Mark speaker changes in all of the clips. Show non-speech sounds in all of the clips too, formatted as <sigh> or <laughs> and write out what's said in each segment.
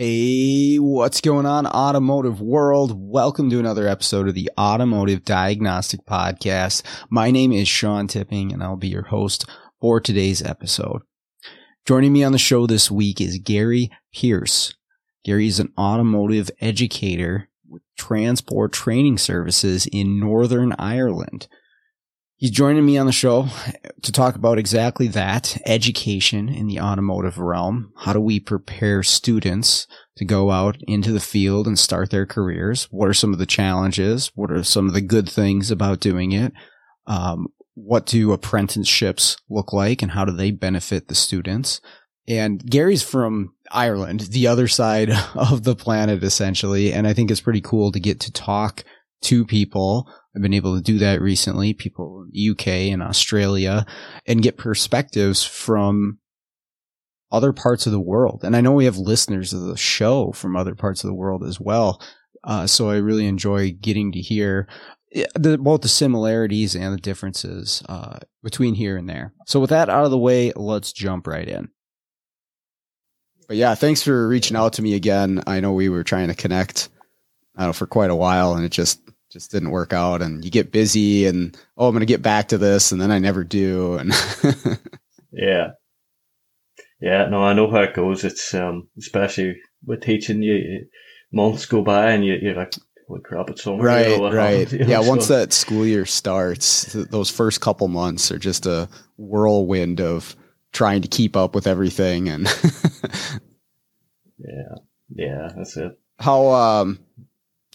Speaker 1: Hey, what's going on, automotive world? Welcome to another episode of the Automotive Diagnostic Podcast. My name is Sean Tipping, and I'll be your host for today's episode. Joining me on the show this week is Gary Pierce. Gary is an automotive educator with transport training services in Northern Ireland. He's joining me on the show to talk about exactly that education in the automotive realm. How do we prepare students to go out into the field and start their careers? What are some of the challenges? What are some of the good things about doing it? Um, what do apprenticeships look like and how do they benefit the students? And Gary's from Ireland, the other side <laughs> of the planet, essentially. And I think it's pretty cool to get to talk to people I've been able to do that recently, people in UK and Australia, and get perspectives from other parts of the world. And I know we have listeners of the show from other parts of the world as well. Uh, so I really enjoy getting to hear the, both the similarities and the differences uh, between here and there. So with that out of the way, let's jump right in. But yeah, thanks for reaching out to me again. I know we were trying to connect, know, for quite a while, and it just just didn't work out. And you get busy and oh i'm going to get back to this and then i never do. And <laughs>
Speaker 2: yeah. Yeah no i know how it goes. It's um especially with teaching you months go by and you, you're like what crap it's summer
Speaker 1: right <laughs> you know, right. you know, yeah so. once that school year starts those first couple months are just a whirlwind of trying to keep up with everything and <laughs>
Speaker 2: yeah. Yeah that's it.
Speaker 1: How um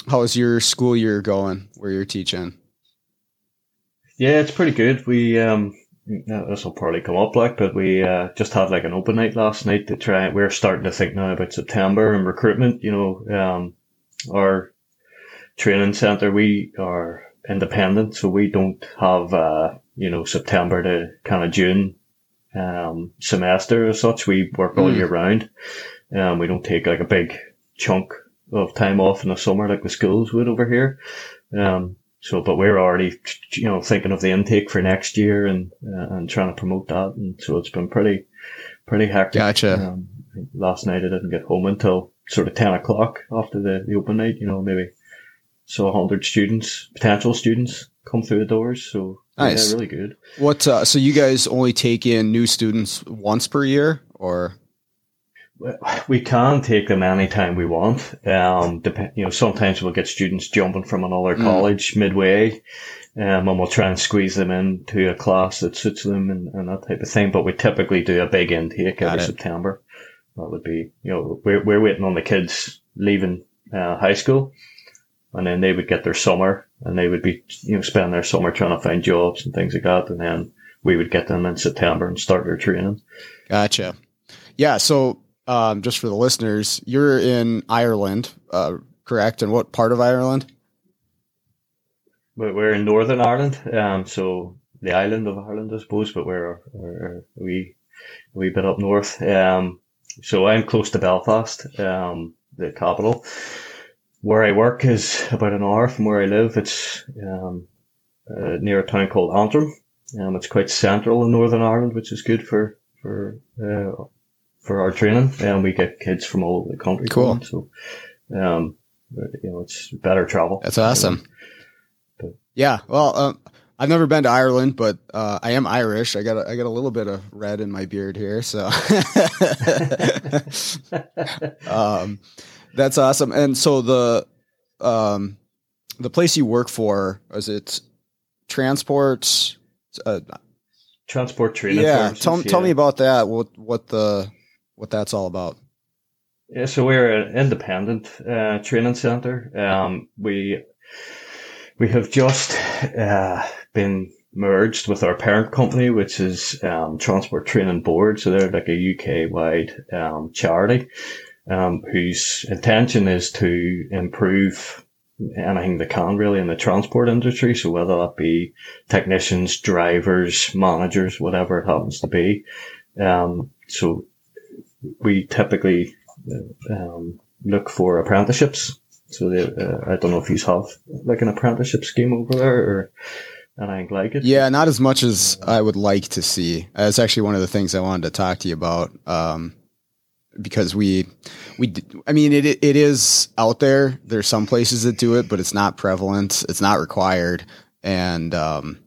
Speaker 1: How's your school year going where you're teaching?
Speaker 2: Yeah, it's pretty good. We, um, this will probably come up like, but we, uh, just had like an open night last night to try, we're starting to think now about September and recruitment, you know, um, our training center, we are independent, so we don't have, uh, you know, September to kind of June, um, semester as such. We work all mm. year round. Um, we don't take like a big chunk of time off in the summer like the schools would over here. Um, so, but we're already, you know, thinking of the intake for next year and, uh, and trying to promote that. And so it's been pretty, pretty hectic.
Speaker 1: Gotcha.
Speaker 2: Um, last night I didn't get home until sort of 10 o'clock after the, the open night, you know, maybe saw 100 students, potential students come through the doors. So nice. yeah, really good.
Speaker 1: What, uh, so you guys only take in new students once per year or?
Speaker 2: We can take them anytime we want. Um, dep- you know, sometimes we'll get students jumping from another mm. college midway, um, and we'll try and squeeze them into a class that suits them and, and that type of thing. But we typically do a big intake Got every it. September. That would be, you know, we're, we're waiting on the kids leaving uh, high school and then they would get their summer and they would be, you know, spend their summer trying to find jobs and things like that. And then we would get them in September and start their training.
Speaker 1: Gotcha. Yeah. So um, just for the listeners, you're in Ireland, uh, correct? And what part of Ireland?
Speaker 2: We're in Northern Ireland, um, so the island of Ireland, I suppose, but we're, we're a wee, wee bit up north. Um, so I'm close to Belfast, um, the capital. Where I work is about an hour from where I live. It's um, uh, near a town called Antrim. Um, it's quite central in Northern Ireland, which is good for for uh, for our training, and we get kids from all over the country.
Speaker 1: Cool.
Speaker 2: So, um, you know, it's better travel.
Speaker 1: That's awesome. Yeah. Well, um, I've never been to Ireland, but uh, I am Irish. I got a, I got a little bit of red in my beard here, so <laughs> um, that's awesome. And so the um, the place you work for is it transport?
Speaker 2: Uh, transport training.
Speaker 1: Yeah, tell yeah. tell me about that. What what the what that's all about.
Speaker 2: Yeah, so we're an independent uh, training center. Um, we we have just uh, been merged with our parent company, which is um, Transport Training Board. So they're like a UK wide um, charity um, whose intention is to improve anything they can really in the transport industry. So whether that be technicians, drivers, managers, whatever it happens to be. Um, so we typically um, look for apprenticeships. So they, uh, I don't know if you have like an apprenticeship scheme over there or anything like it.
Speaker 1: Yeah, not as much as I would like to see. That's actually one of the things I wanted to talk to you about. Um, because we, we, I mean, it, it is out there. There's some places that do it, but it's not prevalent. It's not required. And, um,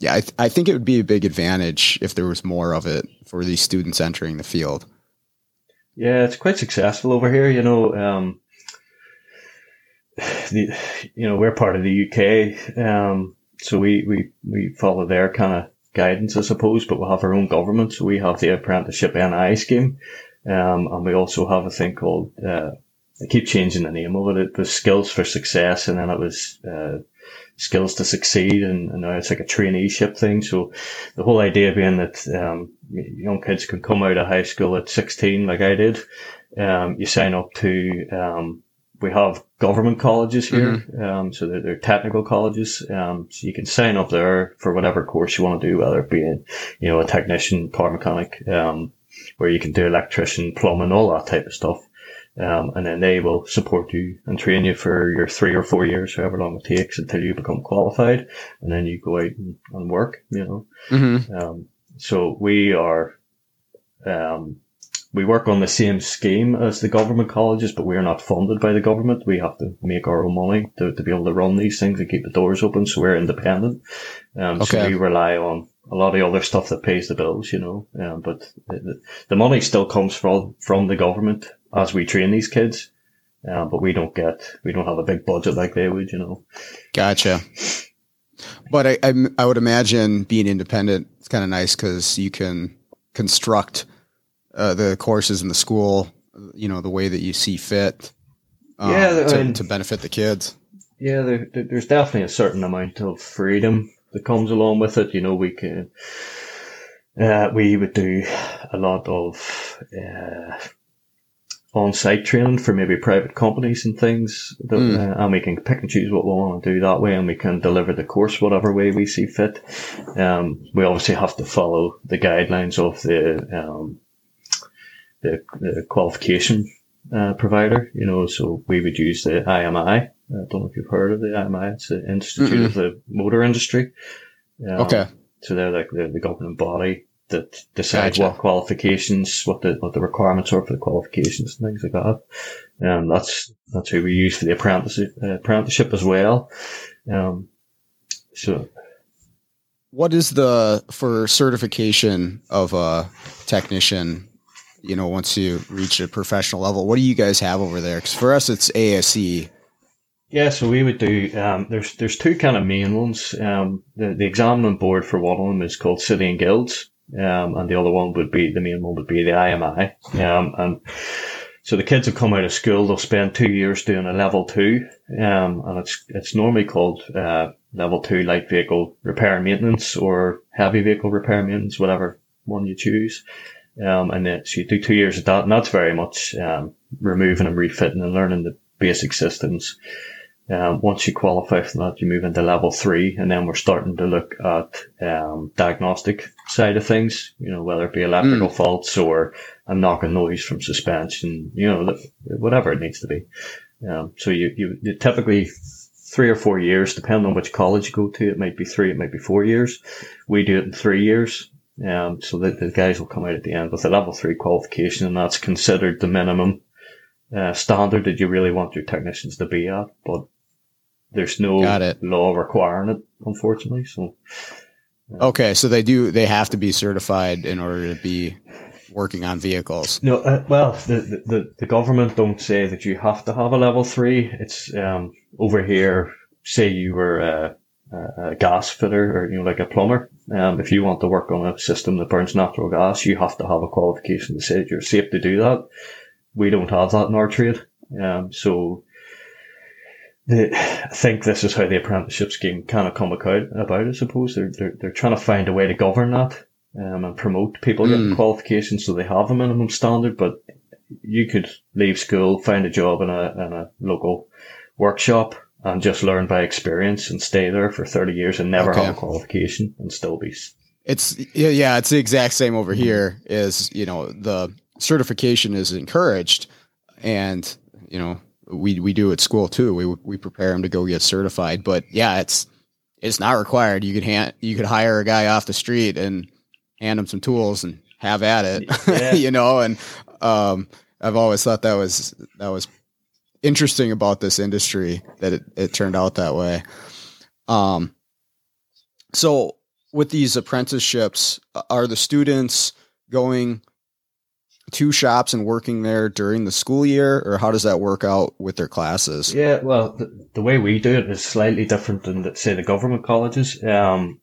Speaker 1: yeah, I, th- I think it would be a big advantage if there was more of it for these students entering the field.
Speaker 2: Yeah, it's quite successful over here. You know, um, the, you know, we're part of the UK, um, so we, we, we follow their kind of guidance, I suppose, but we have our own government. So we have the apprenticeship NI scheme, um, and we also have a thing called, uh, I keep changing the name of it. It was skills for success, and then it was, uh, skills to succeed, and, and now it's like a traineeship thing. So the whole idea being that um, young kids can come out of high school at 16, like I did. Um, you sign up to, um, we have government colleges here, mm-hmm. um, so they're, they're, technical colleges. Um, so you can sign up there for whatever course you want to do, whether it be, a, you know, a technician, car mechanic, um, where you can do electrician, plumbing, all that type of stuff. Um, and then they will support you and train you for your three or four years, however long it takes until you become qualified. And then you go out and, and work, you know. Mm-hmm. Um, so we are, um, we work on the same scheme as the government colleges, but we are not funded by the government. We have to make our own money to, to be able to run these things and keep the doors open. So we're independent. Um, okay. so we rely on a lot of other stuff that pays the bills, you know. Um, but the, the money still comes from, from the government as we train these kids. Uh, but we don't get, we don't have a big budget like they would, you know.
Speaker 1: Gotcha. But I, I, I would imagine being independent is kind of nice because you can construct uh, the courses in the school, you know, the way that you see fit. Um, yeah, to, mean, to, benefit the kids.
Speaker 2: Yeah, there, there's definitely a certain amount of freedom that comes along with it. You know, we can, uh, we would do a lot of, uh, on-site training for maybe private companies and things, that, mm. uh, and we can pick and choose what we want to do that way, and we can deliver the course whatever way we see fit. Um, we obviously have to follow the guidelines of the um, the, the, qualification uh, provider. You know, so we would use the IMI. I don't know if you've heard of the IMI. It's the Institute mm of the Motor Industry.
Speaker 1: Um, okay.
Speaker 2: So they're like the, the government body that decides gotcha. what qualifications, what the what the requirements are for the qualifications and things like that. Um, that's that's who we use for the apprenticeship uh, apprenticeship as well. Um, so,
Speaker 1: what is the for certification of a technician? You know, once you reach a professional level, what do you guys have over there? Because for us, it's ASE.
Speaker 2: Yeah, so we would do. Um, there's there's two kind of main ones. Um, the the examining board for one of them is called City and Guilds, um, and the other one would be, the main one would be the IMI. Um, and so the kids have come out of school, they'll spend two years doing a level two, um, and it's, it's normally called, uh, level two light vehicle repair and maintenance or heavy vehicle repair and maintenance, whatever one you choose. Um, and then, so you do two years of that, and that's very much, um, removing and refitting and learning the basic systems. Um, once you qualify for that, you move into level three, and then we're starting to look at um, diagnostic side of things. You know, whether it be electrical mm. faults or a knock and noise from suspension. You know, whatever it needs to be. Um, so you, you, you typically three or four years, depending on which college you go to. It might be three, it might be four years. We do it in three years. Um, so that the guys will come out at the end with a level three qualification, and that's considered the minimum uh, standard that you really want your technicians to be at. But there's no law requiring it, unfortunately. So.
Speaker 1: Okay, so they do. They have to be certified in order to be working on vehicles.
Speaker 2: No, uh, well, the, the the government don't say that you have to have a level three. It's um, over here. Say you were a, a, gas fitter or you know like a plumber. Um, if you want to work on a system that burns natural gas, you have to have a qualification to say that you're safe to do that. We don't have that in our trade. Um, so the, I think this is how the apprenticeship scheme kind of come about, about I suppose. They're, they're, they're trying to find a way to govern that um, and promote people mm. getting qualifications so they have a minimum standard, but you could leave school, find a job in a, in a local workshop and just learn by experience and stay there for 30 years and never
Speaker 1: Okay.
Speaker 2: have a qualification and still be.
Speaker 1: It's yeah, yeah, it's the exact same over here. Is you know the certification is encouraged, and you know we we do at school too. We we prepare them to go get certified, but yeah, it's it's not required. You could hand you could hire a guy off the street and hand him some tools and have at it,
Speaker 2: Yeah. <laughs>
Speaker 1: you know. And um, I've always thought that was that was interesting about this industry that it, it turned out that way. Um, so with these apprenticeships, are the students going to shops and working there during the school year, or how does that work out with their classes?
Speaker 2: Yeah, well, the, the way we do it is slightly different than, the, say, the government colleges. Um,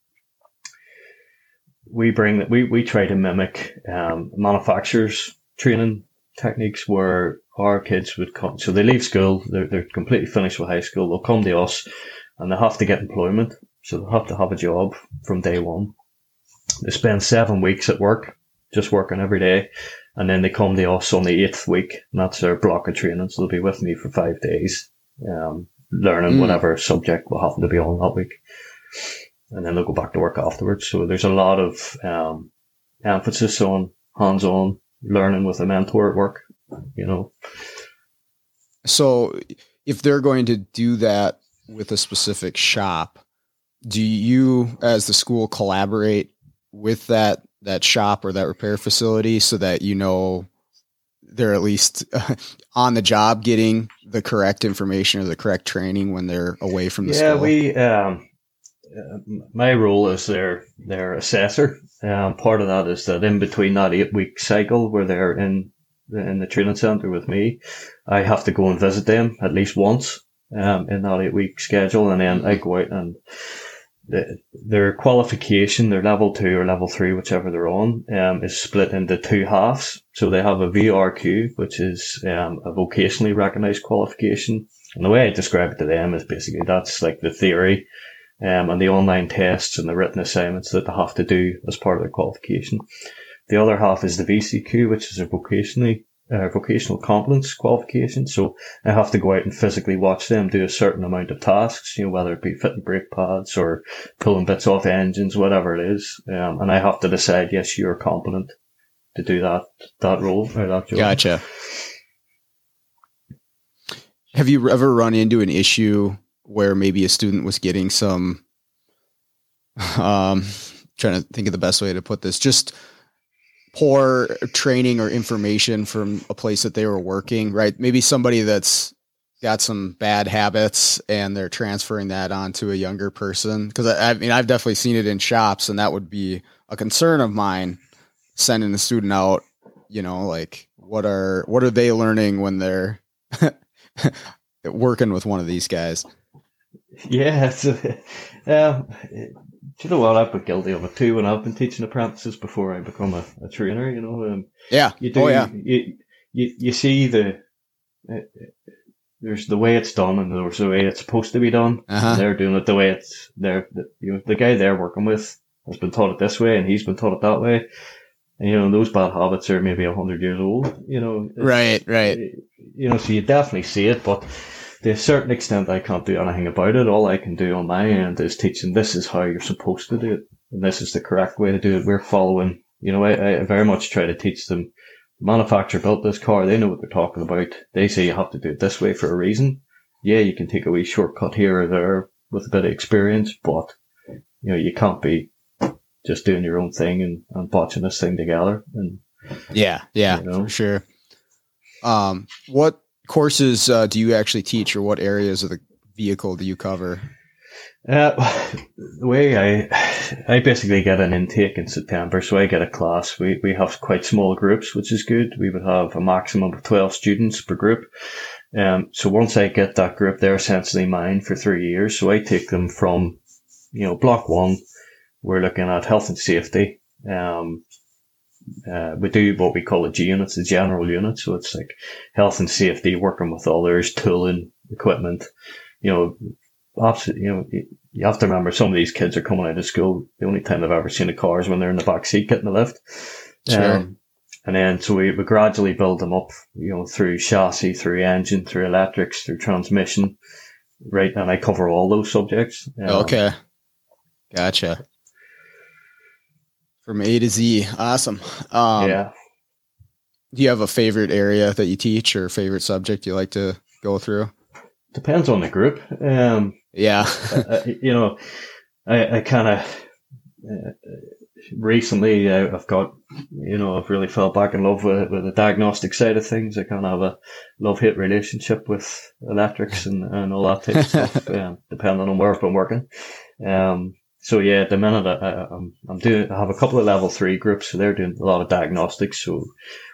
Speaker 2: we bring we we try to mimic um, manufacturers training techniques where our kids would come. So they leave school, they're they're completely finished with high school. They'll come to us, and they have to get employment. So they have to have a job from day one. They spend seven weeks at work, just working every day, and then they come to us on the eighth week, and that's their block of training. So they'll be with me for five days, um, learning
Speaker 1: Mm.
Speaker 2: whatever subject will happen to be on that week and then they'll go back to work afterwards. So there's a lot of um, emphasis on hands-on learning with a mentor at work. You know,
Speaker 1: So if they're going to do that with a specific shop, do you as the school collaborate with that that shop or that repair facility so that you know they're at least <laughs> on the job getting the correct information or the correct training when they're away from the
Speaker 2: yeah,
Speaker 1: school?
Speaker 2: Yeah, we. Um, uh, my role is their their assessor. Um, part of that is that in between that eight week cycle where they're in in the training center with me, I have to go and visit them at least once um, in that eight week schedule, and then I go out and the, their qualification, their level two or level three, whichever they're on, um, is split into two halves. So they have a VRQ, which is um, a vocationally recognized qualification. And the way I describe it to them is basically that's like the theory um, and the online tests and the written assignments that they have to do as part of their qualification. The other half is the VCQ, which is a vocationally uh, vocational competence qualification. So I have to go out and physically watch them do a certain amount of tasks, you know, whether it be fitting brake pads or pulling bits off engines, whatever it is. Um, and I have to decide, yes, you're competent to do that, that role or that job.
Speaker 1: Gotcha. Have you ever run into an issue where maybe a student was getting some <laughs> um trying to think of the best way to put this just poor training or information from a place that they were working, right? Maybe somebody that's got some bad habits and they're transferring that onto a younger person because I, I mean I've definitely seen it in shops and that would be a concern of mine sending a student out you know like what are what are they learning when they're <laughs> working with one of these guys
Speaker 2: Yeah, <laughs> it's a, um, do you know what? I've been guilty of it too when I've been teaching apprentices before I become a, a trainer. You know, um,
Speaker 1: yeah
Speaker 2: you do.
Speaker 1: oh yeah
Speaker 2: You, you you see the uh, there's the way it's done and there's the way it's supposed to be done.
Speaker 1: uh-huh
Speaker 2: They're doing it the way it's they're the, you know, the guy they're working with has been taught it this way and he's been taught it that way. And you know those bad habits are maybe a hundred years old. You know,
Speaker 1: right right
Speaker 2: you know, so you definitely see it, but to a certain extent, I can't do anything about it. All I can do on my end is teaching this is how you're supposed to do it, and this is the correct way to do it. We're following, you know, I, I very much try to teach them. The manufacturer built this car; they know what they're talking about. They say you have to do it this way for a reason. Yeah, you can take a wee shortcut here or there with a bit of experience, but you know, you can't be just doing your own thing and, and botching this thing together. And
Speaker 1: yeah yeah
Speaker 2: You know?
Speaker 1: for sure um what courses uh, do you actually teach or what areas of the vehicle do you cover
Speaker 2: Uh, the way I, I basically get an intake in September, so I get a class. We we have quite small groups, which is good. We would have a maximum of twelve students per group. Um, so once I get that group, they're essentially mine for three years. So I take them from, you know, block one. We're looking at health and safety. Um, uh, we do what we call a G unit, it's a general unit. So it's like health and safety, working with others, tooling, equipment, you know, absolutely, you know, you- you have to remember some of these kids are coming out of school. The only time they've ever seen a car is when they're in the back seat getting the lift.
Speaker 1: Sure.
Speaker 2: Um, And then so we, we gradually build them up, you know, through chassis, through engine, through electrics, through transmission, right? And I cover all those subjects.
Speaker 1: Um, okay, gotcha. From A to Z, awesome. Um, yeah. Do you have a favorite area that you teach or favorite subject you like to go through?
Speaker 2: Depends on the group. Um,
Speaker 1: yeah,
Speaker 2: you know, I, I kind of uh, recently uh, I've got, you know, I've really fell back in love with, with the diagnostic side of things. I kind of have a love hate relationship with electrics and, and all that type of <laughs> stuff, um, depending on where I've been working. Um, so yeah, the minute I, am I'm doing, I have a couple of level three groups, so they're doing a lot of diagnostics. So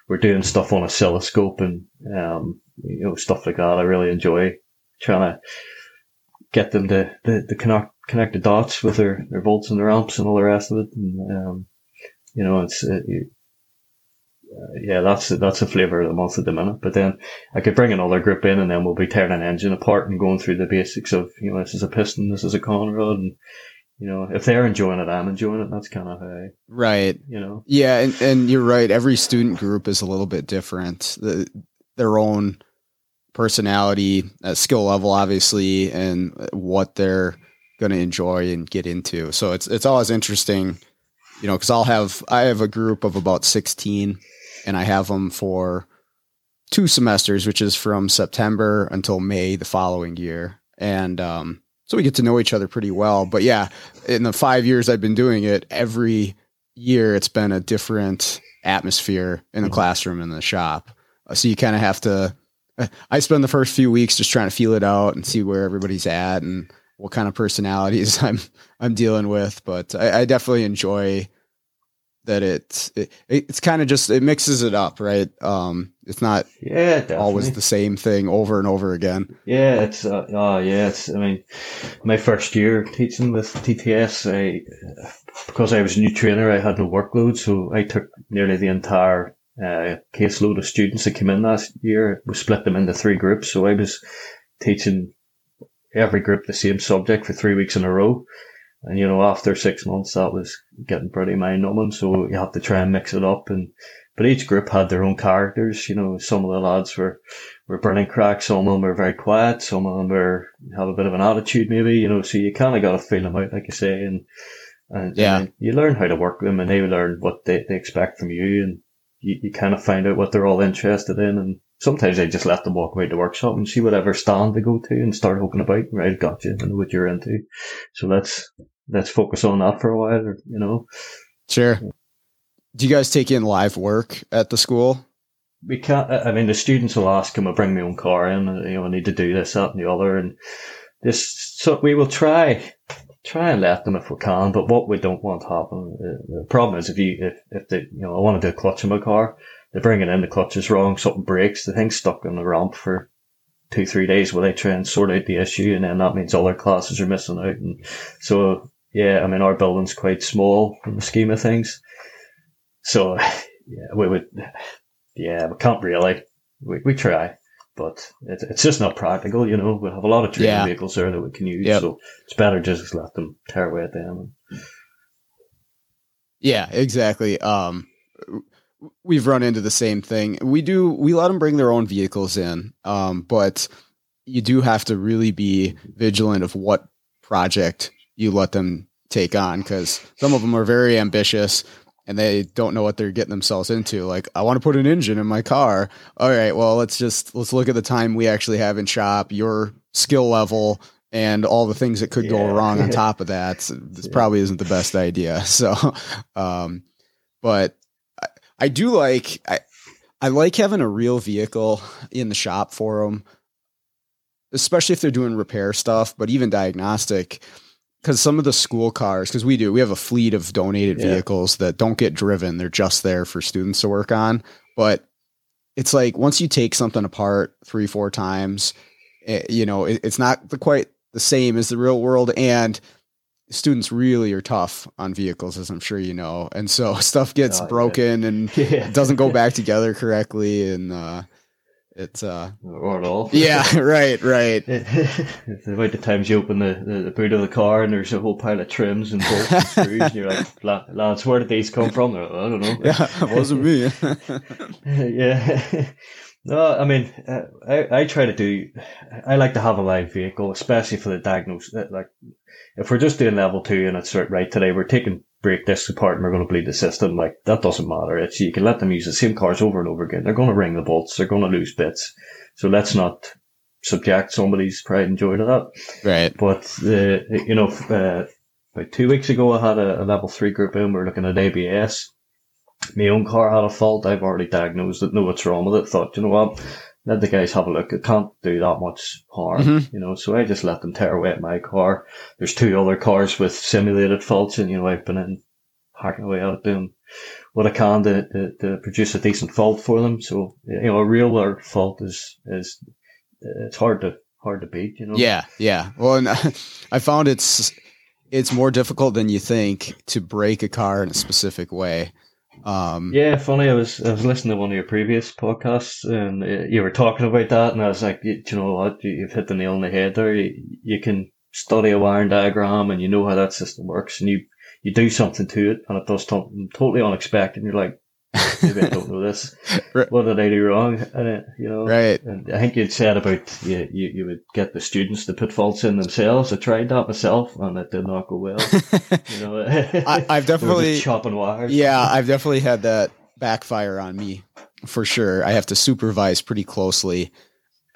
Speaker 2: we're doing stuff on oscilloscope and, um, you know, stuff like that. I really enjoy trying to get them to, to connect, connect the dots with their, their volts and their amps and all the rest of it. And, um, you know, it's, uh, uh, yeah, that's that's a flavor of the month at the minute. But then I could bring another group in, and then we'll be tearing an engine apart and going through the basics of you know this is a piston, this is a conrod, and you know if they're enjoying it, I'm enjoying it. That's kind of how
Speaker 1: right.
Speaker 2: You know,
Speaker 1: yeah, and, and you're right. Every student group is a little bit different. The, their own personality, uh, skill level, obviously, and what they're going to enjoy and get into. So it's it's always interesting, you know, because I'll have I have a group of about sixteen, and I have them for two semesters, which is from September until May the following year, and um, so we get to know each other pretty well. But yeah, in the five years I've been doing it, every year it's been a different atmosphere in the mm-hmm. classroom and the shop. So you kind of have to I spend the first few weeks just trying to feel it out and see where everybody's at and what kind of personalities <laughs> I'm I'm dealing with. But I, I definitely enjoy that it's it, it's kind of just it mixes it up, right? Um, it's not
Speaker 2: yeah definitely.
Speaker 1: always the same thing over and over again.
Speaker 2: Yeah, it's uh, oh yeah, it's I mean my first year teaching with TTS, I because I was a new trainer, I had no workload, so I took nearly the entire uh, caseload of students that came in last year. We split them into three groups. So I was teaching every group the same subject for three weeks in a row. And, you know, after six months, that was getting pretty mind numbing. So you have to try and mix it up. And, but each group had their own characters. You know, some of the lads were, were burning cracks. Some of them were very quiet. Some of them were, have a bit of an attitude maybe, you know, so you kind of got to feel them out, like you say. And, and, yeah. And you learn how to work with them and they learn what they, they expect from you. And, you, you kind of find out what they're all interested in and sometimes I just let them walk away to workshop and see whatever stand they go to and start hooking about. Right, gotcha. I know what you're into. So let's let's focus on that for a while, or, you know.
Speaker 1: Sure. Do you guys take in live work at the school?
Speaker 2: We can't. I mean, the students will ask, "Can I bring my own car in?" You know, I need to do this, that, and the other, and this. So we will try try and let them if we can. But what we don't want to happen, uh, the problem is if you, if, if they, you know, I want to do a clutch in my car, they're bringing in, the clutch is wrong, something breaks, the thing's stuck on the ramp for two, three days while they try and sort out the issue. And then that means other classes are missing out. And so, yeah, I mean, our building's quite small in the scheme of things. So, yeah, we would, yeah, we can't really. We, we try but it's, it's just not practical, you know. We have a lot of training yeah. vehicles there that we can use, yep. so it's better just let them tear away at them.
Speaker 1: Yeah, exactly. Um, we've run into the same thing. We do we let them bring their own vehicles in, um, but you do have to really be vigilant of what project you let them take on because some of them are very ambitious and they don't know what they're getting themselves into. Like, I want to put an engine in my car. All right, well, let's just let's look at the time we actually have in shop, your skill level, and all the things that could yeah. go wrong on <laughs> top of that. this yeah. probably isn't the best idea. <laughs> So, um, but I, I do like I I like having a real vehicle in the shop for them, especially if they're doing repair stuff, but even diagnostic because some of the school cars, because we do, we have a fleet of donated yeah. vehicles that don't get driven. They're just there for students to work on. But it's like once you take something apart three, four times, it, eh, you know, it, it's not the, quite the same as the real world. And students really are tough on vehicles, as I'm sure you know. And so <laughs> stuff gets oh, broken yeah. and <laughs> yeah. doesn't go back together correctly. And, uh, It's uh
Speaker 2: or at all.
Speaker 1: yeah, <laughs> right, right. <laughs>
Speaker 2: it's about the times you open the, the, the, boot of the car and there's a whole pile of trims and bolts and <laughs> screws, and you're like, lads, where did these come from? Like, I don't know.
Speaker 1: Yeah, it wasn't me.
Speaker 2: yeah. No, I mean, uh, I, I try to do, I like to have a live vehicle, especially for the diagnosis. Uh, like, if we're just doing level two and it's right today, we're taking brake this apart and we're going to bleed the system. Like, that doesn't matter. It's, you can let them use the same cars over and over again. They're going to wring the bolts. They're going to lose bits. So let's not subject somebody's pride and joy to that.
Speaker 1: Right.
Speaker 2: But, the, you know, uh, about two weeks ago, I had a, a level three group in. We we're looking at ABS my own car had a fault. I've already diagnosed it, know what's wrong with it. Thought, you know what, let the guys have a look. It can't do that much harm, mm-hmm. you know. So I just let them tear away at my car. There's two other cars with simulated faults, and you know I've been in hacking away at it, doing what I can to, to, to produce a decent fault for them. So you know, a real world fault is is it's hard to hard to beat, you know.
Speaker 1: Yeah, yeah. Well, and <laughs> I found it's it's more difficult than you think to break a car in a specific way.
Speaker 2: Um, yeah, funny. I was I was listening to one of your previous podcasts, and you were talking about that, and I was like, you, you know what, you've hit the nail on the head there. You, you can study a wiring diagram, and you know how that system works, and you you do something to it, and it does something totally unexpected. And you're like, maybe I don't know this. <laughs> right. What did I do wrong? And, you know,
Speaker 1: right.
Speaker 2: And I think you'd said about you, you, you would get the students to put faults in themselves. I tried that myself, and it did not go well. <laughs> you know, <laughs>
Speaker 1: I, have definitely
Speaker 2: chopping wires.
Speaker 1: Yeah, I've definitely had that backfire on me for sure. I have to supervise pretty closely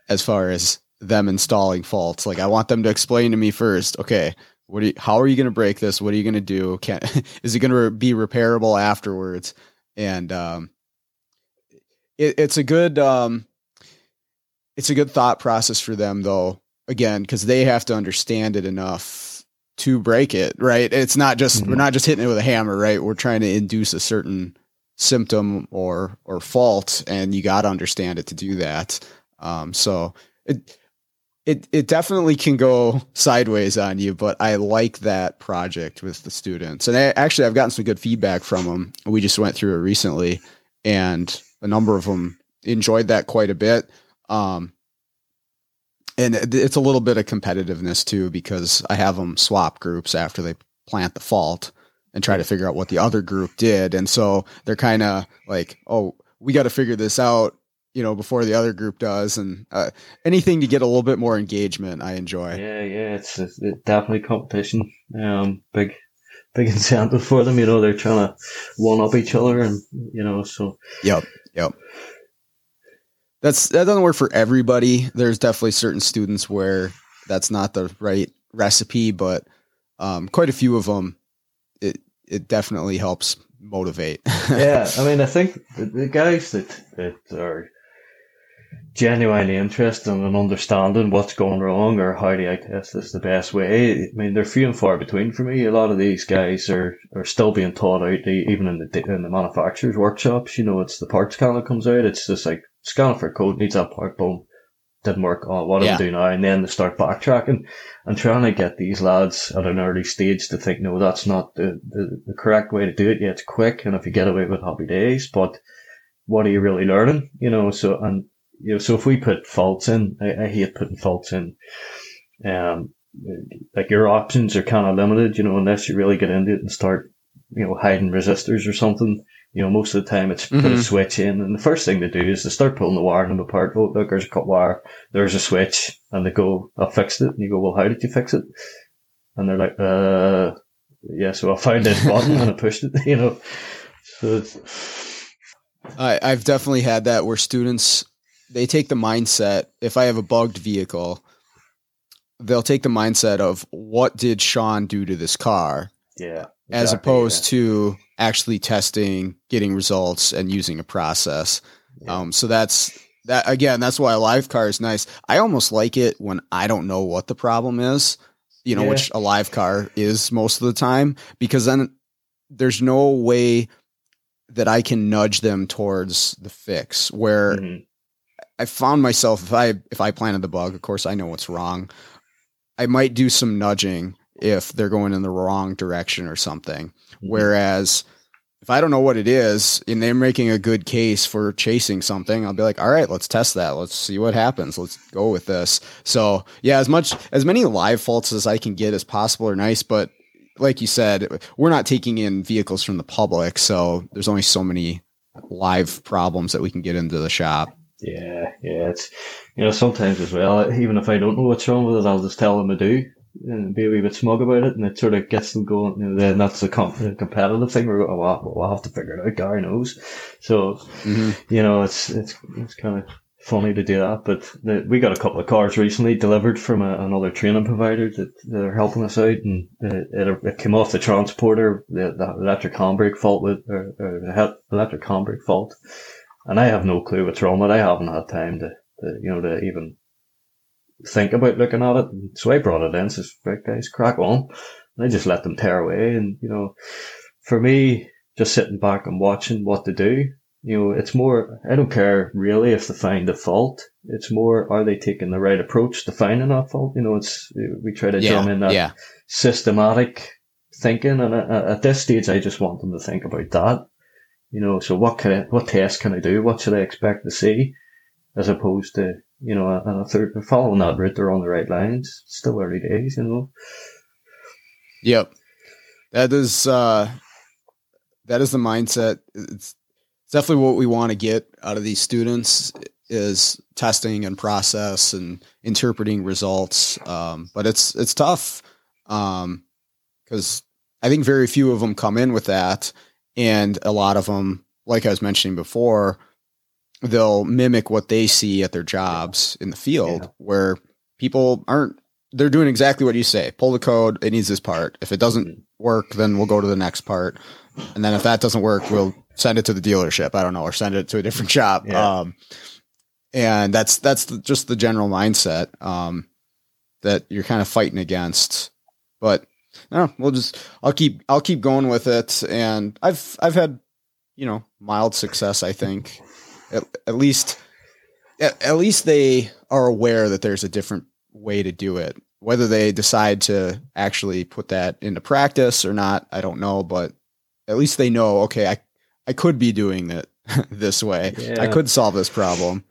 Speaker 1: as far as them installing faults. Like I want them to explain to me first. Okay, what are you, how are you going to break this? What are you going to do? Can is it going to be repairable afterwards? And um, it, it's a good um, it's a good thought process for them though. Again, because they have to understand it enough to break it, right? It's not just mm-hmm. we're not just hitting it with a hammer, right? We're trying to induce a certain symptom or or fault, and you got to understand it to do that. Um, so it it it definitely can go sideways on you, but I like that project with the students. And I, actually, I've gotten some good feedback from them. We just went through it recently, and a number of them enjoyed that quite a bit. Um, and it's a little bit of competitiveness too, because I have them swap groups after they plant the fault and try to figure out what the other group did. And so they're kind of like, oh, we got to figure this out you know before the other group does and uh, anything to get a little bit more engagement i enjoy.
Speaker 2: Yeah yeah it's, it's definitely competition. Um big big <laughs> incentive for them you know they're trying to one up each other and you know so.
Speaker 1: Yep yep. That's that doesn't work for everybody. There's definitely certain students where that's not the right recipe but um, quite a few of them it it definitely helps motivate. <laughs>
Speaker 2: Yeah i mean i think the, the guys that that are genuinely interested in understanding what's going wrong or how do I test this the best way. I mean, they're few and far between for me. A lot of these guys are, are still being taught out, even in the in the manufacturers' workshops. You know, it's the parts scanner comes out. It's just like scanning for code needs that part. Boom, didn't work. Oh, what do yeah. I do now? And then they start backtracking and trying to get these lads at an early stage to think, no, that's not the, the, the correct way to do it. Yeah, it's quick, and if you get away with happy days, but what are you really learning? You know, so and you know, so if we put faults in, I, I hate putting faults in. Um, like your options are kind of limited, you know, unless you really get into it and start, you know, hiding resistors or something. You know, most of the time it's mm-hmm. put a mm-hmm. switch in, and the first thing they do is to start pulling the wiring apart. Oh, look, there's a cut wire, there's a switch, and they go, I fixed it. And you go, well, how did you fix it? And they're like, uh, yeah, so I found this button and I pushed it, <laughs> you know. So
Speaker 1: I, I've definitely had that where students they take the mindset if I have a bugged vehicle, they'll take the mindset of what did Sean do to this car?
Speaker 2: Yeah.
Speaker 1: Exactly, as opposed yeah. to actually testing, getting results, and using a process. Yeah. Um, so that's that again. That's why a live car is nice. I almost like it when I don't know what the problem is. You know, yeah. which a live car is most of the time, because then there's no way that I can nudge them towards the fix. Where mm-hmm. I found myself if I if I planted the bug, of course I know what's wrong. I might do some nudging if they're going in the wrong direction or something. Mm-hmm. Whereas if I don't know what it is and they're making a good case for chasing something, I'll be like, all right, let's test that. Let's see what happens. Let's go with this. So yeah, as much as many live faults as I can get as possible are nice, but like you said, we're not taking in vehicles from the public, so there's only so many live problems that we can get into the shop.
Speaker 2: Yeah, yeah, it's you know sometimes as well. Even if I don't know what's wrong with it, I'll just tell them I do and be a wee bit smug about it, and it sort of gets them going. You know, then that's a, comp- a competitive thing. We're oh, well, we'll have to figure it out. Gary knows, so mm-hmm. you know it's it's it's kind of funny to do that. But the, we got a couple of cars recently delivered from a, another training provider that, that are helping us out, and it, it, it came off the transporter, the, the electric handbrake fault with or, or the electric handbrake fault, and I have no clue what's wrong with it. I haven't had time to, to you know to even think about looking at it. And so I brought it in, says, right guys, crack on. And I just let them tear away. And, you know, for me, just sitting back and watching what to do, you know, it's more, I don't care really if they find the fault. It's more, are they taking the right approach to finding that fault? You know, it's, we try to yeah, jump in that yeah. systematic thinking. And at this stage, I just want them to think about that. You know, so what can I, what test can I do? What should I expect to see? As opposed to, you know, and if they're following that route, they're on the right lines. still early days, you know.
Speaker 1: Yep, that is uh, that is the mindset. It's definitely what we want to get out of these students is testing and process and interpreting results. Um, but it's it's tough because um, I think very few of them come in with that, and a lot of them, like I was mentioning before, they'll mimic what they see at their jobs in the field yeah. where people aren't they're doing exactly what you say pull the code it needs this part if it doesn't mm-hmm. work then we'll go to the next part and then if that doesn't work we'll send it to the dealership i don't know or send it to a different <laughs> shop yeah. um, and that's that's the, just the general mindset um, that you're kind of fighting against but no we'll just i'll keep i'll keep going with it and i've i've had you know mild success i think at, at least at, at least they are aware that there's a different way to do it. Whether they decide to actually put that into practice or not, I don't know, but at least they know, okay, I I could be doing it <laughs> this way. Yeah. I could solve this problem.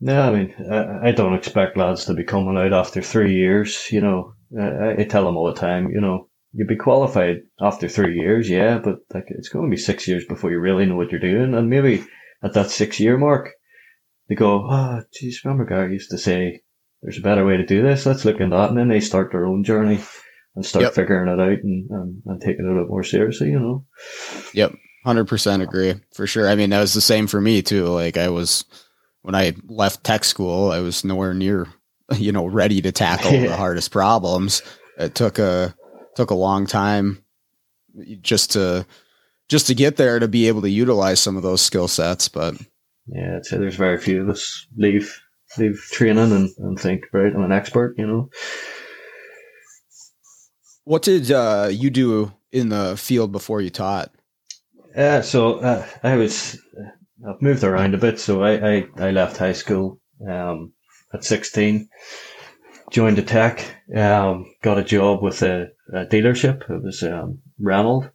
Speaker 2: No, I mean, I, I, don't expect lads to be coming out after three years. You know, I, I tell them all the time, you know, you'd be qualified after three years, yeah, but like it's going to be six years before you really know what you're doing, and maybe at that six year mark, they go, oh, geez, remember Gary used to say, there's a better way to do this. Let's look into that. And then they start their own journey and start yep. figuring it out and, and, and taking it a bit more seriously, you know?
Speaker 1: Yep. 100% agree for sure. I mean, that was the same for me too. Like I was, when I left tech school, I was nowhere near, <laughs> you know, ready to tackle the hardest problems. It took a, took a long time just to, just to get there to be able to utilize some of those skill sets. But
Speaker 2: yeah, I'd say there's very few of us leave leave training and, and think, right, I'm an expert, you know.
Speaker 1: What did uh, you do in the field before you taught?
Speaker 2: Uh, so uh, I was uh, I've moved around a bit. So I I, I left high school um, at 16, joined a tech, um, got a job with a, a dealership. It was um, Renault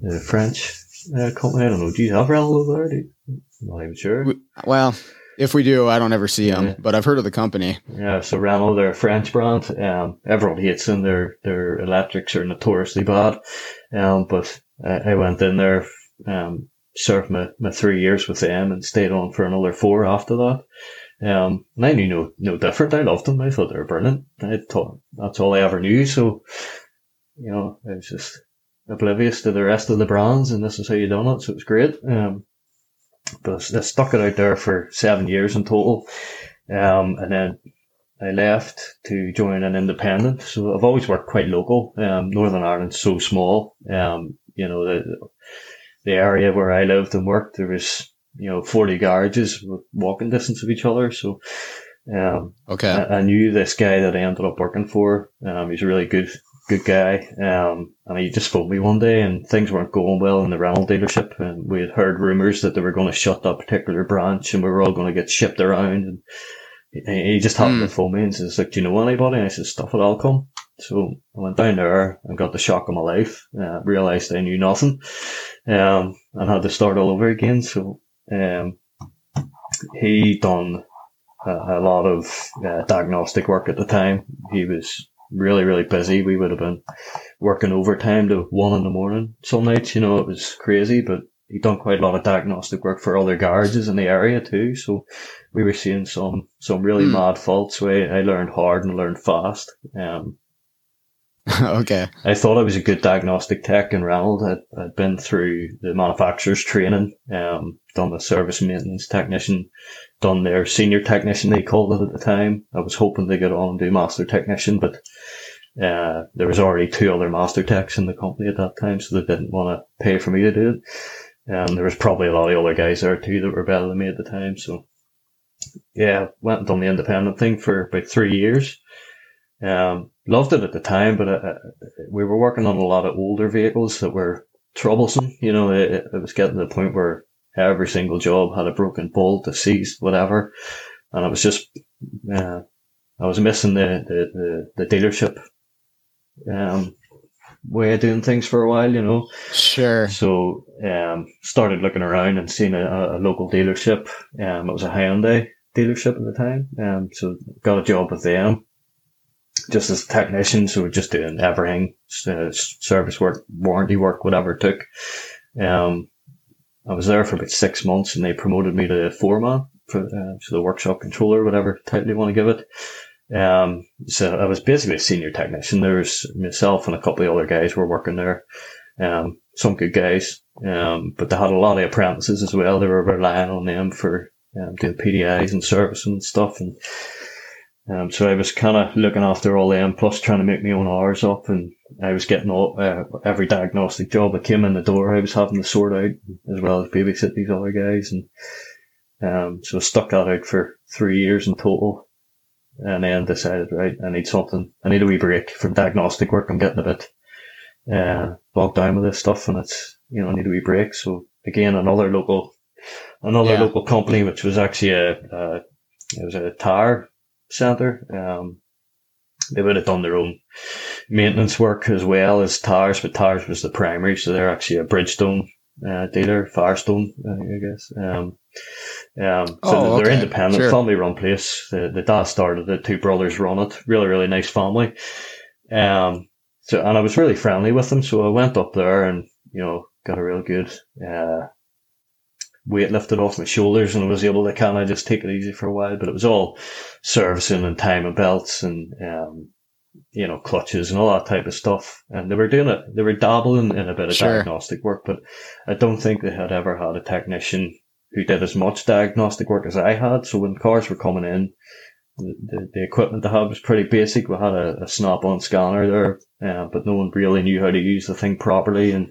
Speaker 2: the French uh, company. I don't know. Do you have Renault over there? I'm not even sure.
Speaker 1: Well, if we do, I don't ever see them, yeah. but I've heard of the company.
Speaker 2: Yeah, so Renault, they're a French brand. Um, everyone hates them. Their their electrics are notoriously bad. Um, but I, I went in there, um, served my, my three years with them, and stayed on for another four after that. Um, and I knew no no different. I loved them. I thought they were brilliant. I thought that's all I ever knew. So, you know, I was just oblivious to the rest of the brands, and this is how you done it. So it was great. Um, but I stuck it out there for seven years in total, um, and then I left to join an independent. So I've always worked quite local. Um, Northern Ireland's so small. Um, you know the the area where I lived and worked, there was you know forty garages walking distance of each other. So. Um,
Speaker 1: okay.
Speaker 2: I, I, knew this guy that I ended up working for. Um, he's a really good good guy. Um, and he just phoned me one day and things weren't going well in the Renault dealership. And we had heard rumors that they were going to shut that particular branch and we were all going to get shipped around. And he just happened mm. to phone me and says, like, do you know anybody? And I said, stuff it, I'll come. So I went down there and got the shock of my life. Uh, realized I knew nothing, um, and had to start all over again. So, um, he done a, a lot of uh, diagnostic work at the time. He was really, really busy. We would have been working overtime to one in the morning some nights. You know, it was crazy, but he done quite a lot of diagnostic work for other garages in the area too. So we were seeing some some really mm. mad faults. So I, I learned hard and learned fast. Um, <laughs>
Speaker 1: okay.
Speaker 2: I thought I was a good diagnostic tech in Renault. I'd, I'd been through the manufacturer's training, um, done the service maintenance technician, done their senior technician, they called it at the time. I was hoping to get on and do master technician, but uh, there was already two other master techs in the company at that time, so they didn't want to pay for me to do it. And um, there was probably a lot of other guys there too that were better than me at the time. So yeah, went and done the independent thing for about three years. Um, loved it at the time, but uh, uh, we were working on a lot of older vehicles that were troublesome. You know, it, it, was getting to the point where every single job had a broken bolt, a seized, whatever. And I was just, uh, I was missing the, the, the, the dealership, um, way of doing things for a while, you know.
Speaker 1: Sure.
Speaker 2: So, um, started looking around and seeing a, a local dealership. Um, it was a Hyundai dealership at the time. Um, so got a job with them just as technicians who were just doing everything, uh, service work, warranty work, whatever it took. Um, I was there for about six months and they promoted me to foreman for, uh, so the workshop controller, whatever title you want to give it. Um, so I was basically a senior technician. There was myself and a couple of other guys were working there. Um, some good guys. Um, but they had a lot of apprentices as well. They were relying on them for, um, doing PDIs and servicing and stuff. And, um, so I was kind of looking after all them, plus trying to make my own hours up, and I was getting all uh, every diagnostic job that came in the door. I was having to sort out as well as babysit these other guys, and um, so I stuck that out for three years in total, and then decided right, I need something. I need a wee break from diagnostic work. I'm getting a bit uh, bogged down with this stuff, and it's you know I need a wee break. So again, another local, another yeah. local company, which was actually a, a it was a tire centre. Um, they would have done their own maintenance work as well as Tars, but Tars was the primary, so they're actually a Bridgestone uh, dealer, Firestone, I guess. Um, um, so oh, they're okay. independent, sure. family run place. The, the dad started it, two brothers run it. Really, really nice family. Um, so, and I was really friendly with them, so I went up there and, you know, got a real good, uh, weight lifted off my shoulders and I was able to kind of just take it easy for a while. But it was all servicing and timing belts and, um, you know, clutches and all that type of stuff. And they were doing it, they were dabbling in a bit of sure. diagnostic work, but I don't think they had ever had a technician who did as much diagnostic work as I had. So when cars were coming in, the, the, the equipment they had was pretty basic. We had a, a snap-on scanner there, uh, but no one really knew how to use the thing properly. And,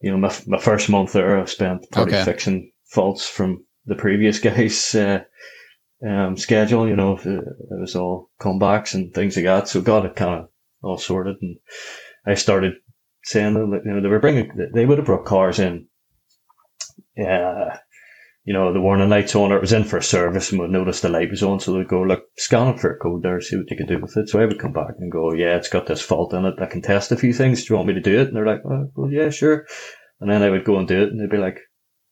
Speaker 2: you know, my, my first month there, I spent probably okay. fixing faults from the previous <laughs> guy's uh, um, schedule. You know, it, was all comebacks and things like that. So got it kind of all sorted, and I started saying that you know they were bringing they would have brought cars in. Yeah. You know, the warning lights on, or it was in for a service and would notice the light was on, so they'd go, look, scan it for a code there, see what you can do with it. So I would come back and go, yeah, it's got this fault in it. I can test a few things. Do you want me to do it? And they're like, oh, well, yeah, sure. And then I would go and do it, and they'd be like,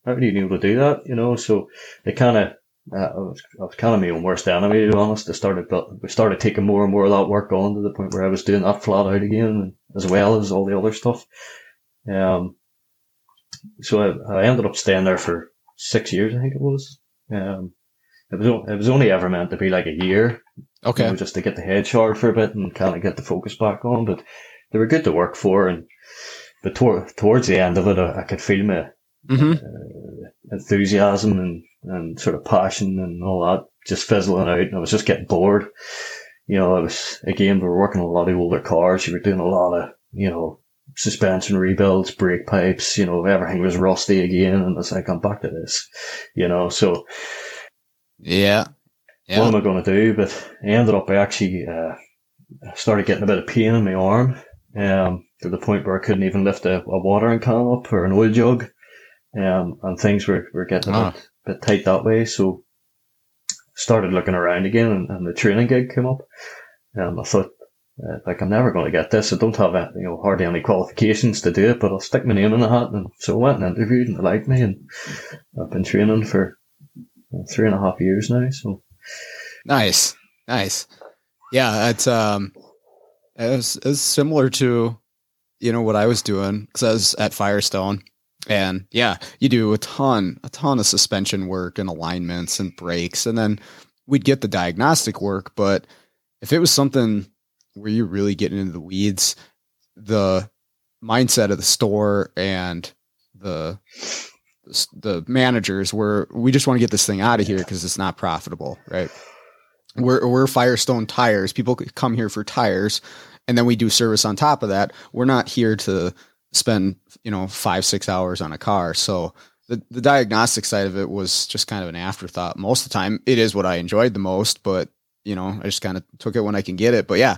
Speaker 2: how do you be able to do that? You know, so it kind of, uh, I was, I was kind of my own worst enemy, to be honest. I started, we started taking more and more of that work on to the point where I was doing that flat out again, as well as all the other stuff. Um, so I, I ended up staying there for six years, I think it was. Um, it was, it was only ever meant to be like a year.
Speaker 1: Okay.
Speaker 2: You know, just to get the head showered for a bit and kind of get the focus back on, but they were good to work for. And, but tor- towards the end of it, I, I could feel my, mm-hmm. uh, enthusiasm and, and sort of passion and all that just fizzling out. And I was just getting bored. You know, I was, again, we were working a lot of older cars. You were doing a lot of, you know, suspension rebuilds, brake pipes, you know, everything was rusty again. And it's like, I'm back to this, you know, so.
Speaker 1: Yeah. yeah.
Speaker 2: What am I going to do? But I ended up, I actually, uh, started getting a bit of pain in my arm, um, to the point where I couldn't even lift a, a watering can up or an oil jug. Um, and things were, were getting ah. a bit, bit, tight that way. So started looking around again and, and the training gig came up. Um, I thought, uh, like I'm never going to get this. I don't have you know hardly any qualifications to do it, but I'll stick my name in the hat. And so I went and interviewed, and they liked me, and I've been training for three and a half years now. So
Speaker 1: nice, nice. Yeah, it's um, it's, it's similar to you know what I was doing because I was at Firestone. And yeah, you do a ton, a ton of suspension work and alignments and brakes. And then we'd get the diagnostic work. But if it was something where you're really getting into the weeds, the mindset of the store and the the managers were we just want to get this thing out of here because it's not profitable, right? We're we're Firestone tires. People come here for tires, and then we do service on top of that. We're not here to spend you know five six hours on a car. So the the diagnostic side of it was just kind of an afterthought. Most of the time, it is what I enjoyed the most, but you know I just kind of took it when I can get it. But yeah,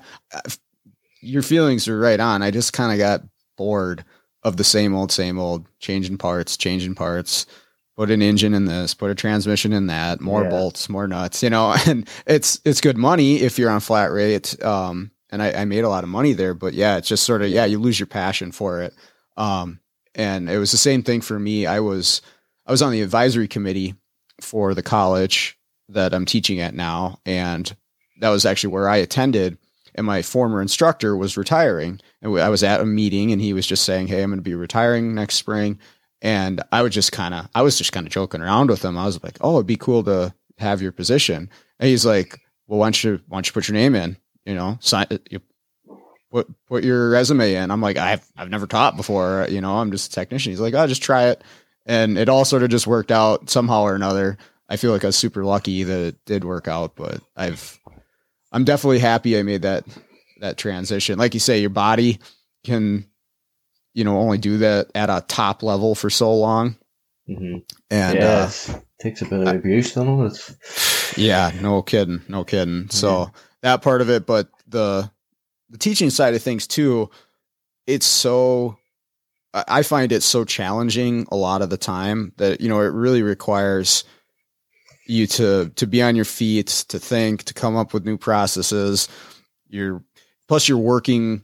Speaker 1: your feelings are right on. I just kind of got bored of the same old same old changing parts, changing parts. Put an engine in this, put a transmission in that, more yeah. bolts, more nuts, you know, <laughs> and it's it's good money if you're on flat rate. Um, and I, I, made a lot of money there. But yeah, it's just sort of yeah, you lose your passion for it. Um, and it was the same thing for me. I was I was on the advisory committee for the college that I'm teaching at now, and that was actually where I attended. And my former instructor was retiring, and I was at a meeting, and he was just saying, "Hey, I'm going to be retiring next spring." And I was just kind of, I was just kind of joking around with him. I was like, "Oh, it'd be cool to have your position." And he's like, "Well, why don't you, why don't you put your name in?" You know, sign, you put put your resume in. I'm like, I've I've never taught before, you know, I'm just a technician. He's like, I'll oh, just try it. And it all sort of just worked out somehow or another. I feel like I was super lucky that it did work out, but I've I'm definitely happy I made that that transition. Like you say, your body can, you know, only do that at a top level for so long.
Speaker 2: Mm-hmm. And yeah, uh, takes a bit of abuse, don't it?
Speaker 1: Yeah, no kidding, no kidding. So mm-hmm that part of it, but the the teaching side of things too, it's so I find it so challenging a lot of the time that you know it really requires you to to be on your feet, to think, to come up with new processes. You're plus you're working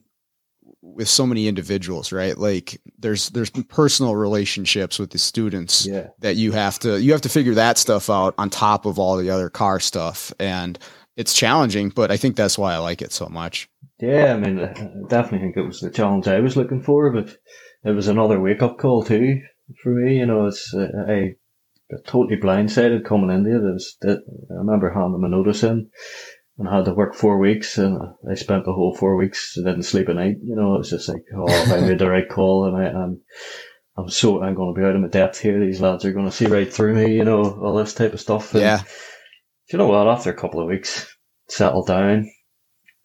Speaker 1: with so many individuals, right? Like there's there's personal relationships with the students
Speaker 2: yeah.
Speaker 1: that you have to you have to figure that stuff out on top of all the other car stuff. And it's challenging, but I think that's why I like it so much.
Speaker 2: Yeah, I mean, I definitely think it was the challenge I was looking for, but it was another wake up call too for me. You know, it's uh, I got totally blindsided coming into it. it was, I remember handing my notice in and I had to work four weeks, and I spent the whole four weeks and didn't sleep at night. You know, it was just like, oh, I made the right call, and I am. I'm so I'm going to be out of my depth here. These lads are going to see right through me, you know, all this type of stuff.
Speaker 1: And, yeah
Speaker 2: you know what? After a couple of weeks, settle down,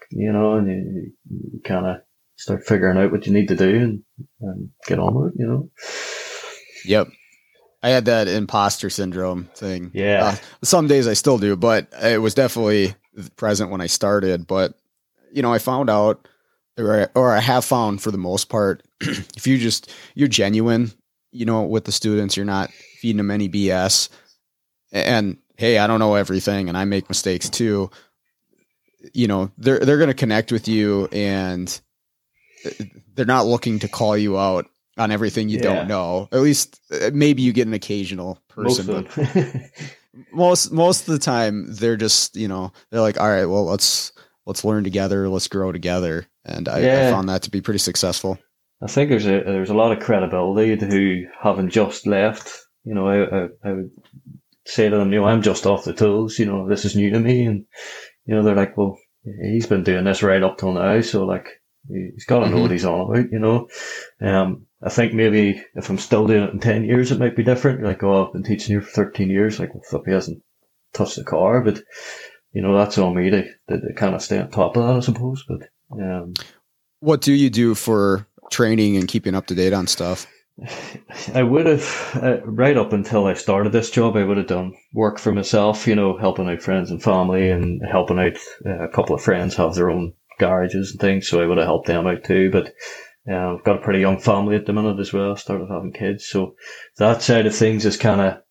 Speaker 2: you know, and you, you kind of start figuring out what you need to do and, and get on with it, you know.
Speaker 1: Yep. I had that imposter syndrome thing.
Speaker 2: Yeah. Uh,
Speaker 1: some days I still do, but it was definitely present when I started. But, you know, I found out, or, or I have found for the most part, <clears throat> if you just, you're genuine, you know, with the students, you're not feeding them any BS. And hey, I don't know everything and I make mistakes too. You know, they're they're going to connect with you and they're not looking to call you out on everything you yeah. don't know. At least uh, maybe you get an occasional person. Most, <laughs> most most of the time they're just, you know, they're like, "All right, well, let's let's learn together, let's grow together." And I, yeah. I found that to be pretty successful.
Speaker 2: I think there's a there's a lot of credibility to who haven't just left. You know, I, I, I would say to them, you know, I'm just off the tools, you know, this is new to me. And, you know, they're like, well, he's been doing this right up till now. So like, he's got to know mm-hmm. what he's on about, you know. Um, I think maybe if I'm still doing it in 10 years, it might be different. You're like, oh, I've been teaching here for 13 years. Like, well, flip, he hasn't touched the car, but, you know, that's on me to, to, to kind of stay on top of that, I suppose. But, um,
Speaker 1: what do you do for training and keeping up to date on stuff? <laughs>
Speaker 2: I would have, uh, right up until I started this job, I would have done work for myself, you know, helping out friends and family and helping out uh, a couple of friends have their own garages and things. So I would have helped them out too. But uh, I've got a pretty young family at the minute as well. Started having kids. So that side of things is kind of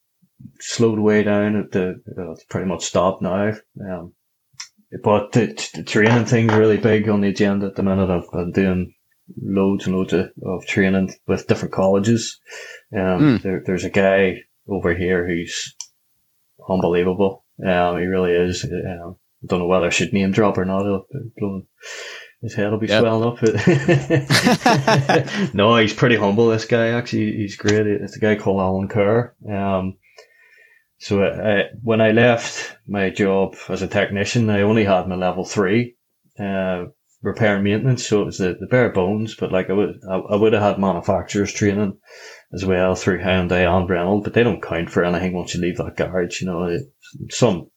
Speaker 2: slowed way down. At the, it's pretty much stopped now. Um, but the, the training thing's really big on the agenda at the minute. I've been doing loads and loads of, of training with different colleges. Um, mm. there, there's a guy over here who's unbelievable. Um, he really is. Um, I don't know whether I should name drop or not. his head will be yep. swelling up. <laughs> no, he's pretty humble. This guy actually, he's great. It's a guy called Alan Kerr. Um, so I, when I left my job as a technician, I only had my level three, uh, repair and maintenance. So it was the, the bare bones, but like I would, I, I would have had manufacturers training as well through Hyundai and Renault, but they don't count for anything once you leave that garage. You know, it, some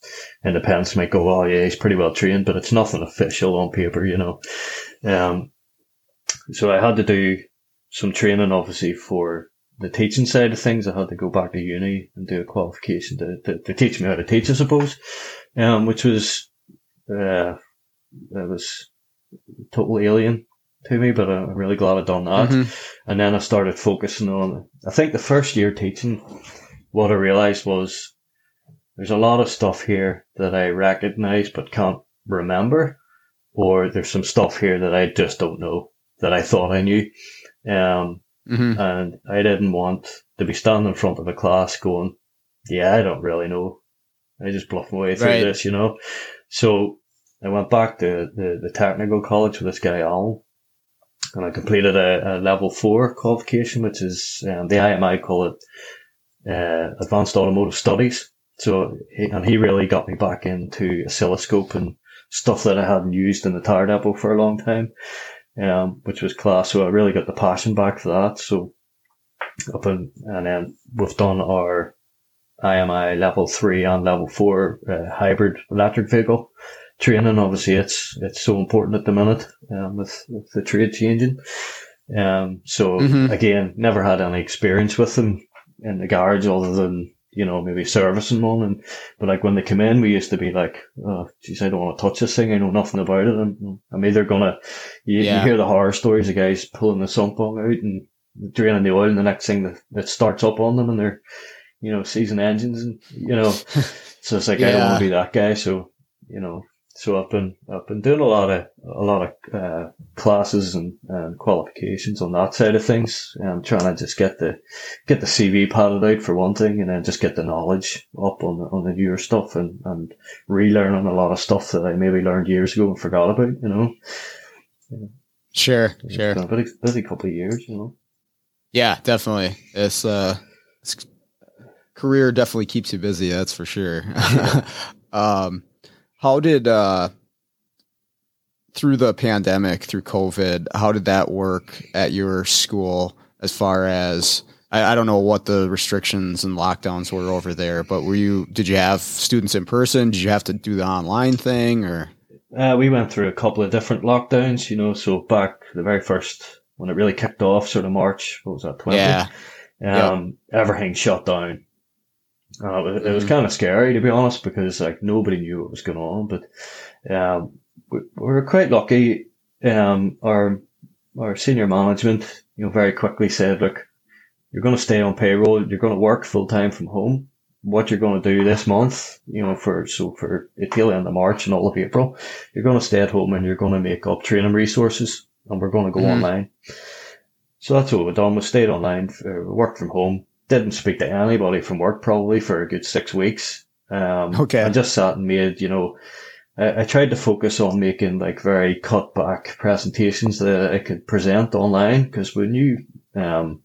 Speaker 2: independents might go, oh yeah, he's pretty well trained, but it's nothing official on paper, you know. Um, so I had to do some training obviously for the teaching side of things, I had to go back to uni and do a qualification to, to, to teach me how to teach, I suppose, um, which was, uh, it was total alien to me, but I'm really glad I'd done that. Mm-hmm. And then I started focusing on, I think the first year teaching, what I realized was there's a lot of stuff here that I recognize but can't remember, or there's some stuff here that I just don't know that I thought I knew. Um, Mm-hmm. And I didn't want to be standing in front of a class going, yeah, I don't really know. I just bluff my way through right. this, you know? So I went back to the, the technical college with this guy, Alan, and I completed a, a level four qualification, which is, um, the IMI call it, uh, Advanced Automotive Studies. So, he, and he really got me back into oscilloscope and stuff that I hadn't used in the tire depot for a long time um, which was class. So I really got the passion back for that. So up in, and then we've done our IMI level three and level four uh, hybrid electric vehicle training. Obviously, it's it's so important at the minute um, with, with the trade changing. Um, so mm-hmm. again, never had any experience with them in the garage other than you know, maybe servicing one. And, but like when they come in, we used to be like, oh, geez, I don't want to touch this thing. I know nothing about it. And I'm either going to, you, yeah. you, hear the horror stories of guys pulling the sump out and draining the oil and the next thing that, that starts up on them and they're, you know, season engines and, you know, <laughs> so it's like, yeah. I don't want to be that guy. So, you know, so I've been I've been doing a lot of a lot of uh, classes and, and qualifications on that side of things. I'm trying to just get the get the CV padded out for one thing, and then just get the knowledge up on the, on the newer stuff and and relearning a lot of stuff that I maybe learned years ago and forgot about. You know.
Speaker 1: Sure, it's sure.
Speaker 2: Been a busy, busy couple of years, you know.
Speaker 1: Yeah, definitely. It's uh, it's, career definitely keeps you busy. That's for sure. <laughs> um how did uh through the pandemic, through COVID, how did that work at your school as far as I, I, don't know what the restrictions and lockdowns were over there, but were you did you have students in person? Did you have to do the online thing or
Speaker 2: uh, we went through a couple of different lockdowns, you know, so back the very first when it really kicked off, sort of March, what was that, 20?
Speaker 1: Yeah.
Speaker 2: Um, yep. everything shut down. Uh, it, was mm. kind of scary to be honest because like nobody knew what was going on. But um, we, we were quite lucky. Um, our our senior management, you know, very quickly said, "Look, you're going to stay on payroll. You're going to work full time from home. What you're going to do this month, you know, for so for the tail end of March and all of April, you're going to stay at home and you're going to make up training resources, and we're going to go mm. online." So that's what we've done. We stayed online, uh, worked from home didn't speak to anybody from work probably for a good six weeks. Um,
Speaker 1: okay.
Speaker 2: I just sat and made, you know, I, I, tried to focus on making like very cut back presentations that I could present online because we knew, um,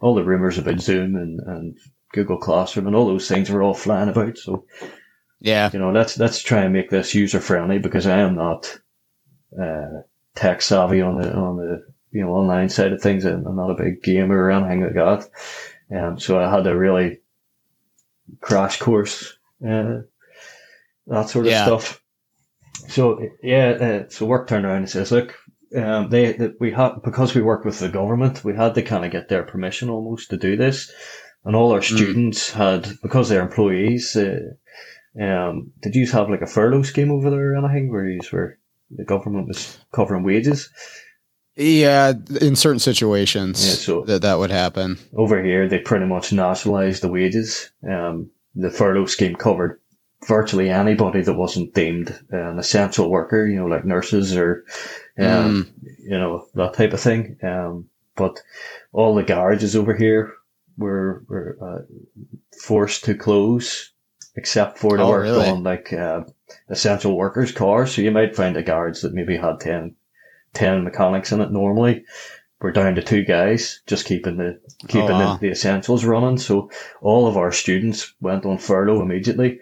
Speaker 2: all the rumors about Zoom and, and Google Classroom and all those things were all flying about. So,
Speaker 1: yeah,
Speaker 2: you know, let's, let's try and make this user friendly because I am not, uh, tech savvy on the, on the, you know, online side of things. I'm not a big gamer or anything like that. Um, so I had a really crash course, uh, that sort of yeah. stuff. So yeah, uh, so work turned around and says, look, um, they, that we had, because we work with the government, we had to kind of get their permission almost to do this. And all our mm. students mm. had, because they're employees, uh, um, did you have like a furlough scheme over there or anything where you where the government was covering wages?
Speaker 1: Yeah, in certain situations, yeah, so that that would happen.
Speaker 2: Over here, they pretty much nationalised the wages. Um, the furlough scheme covered virtually anybody that wasn't deemed an essential worker, you know, like nurses or, um, mm. you know, that type of thing. Um, but all the garages over here were, were uh, forced to close except for the oh, work really? on like uh, essential workers cars. So you might find a garage that maybe had 10, 10 mechanics in it normally. We're down to two guys, just keeping the keeping oh, wow. the, the essentials running. So all of our students went on furlough immediately.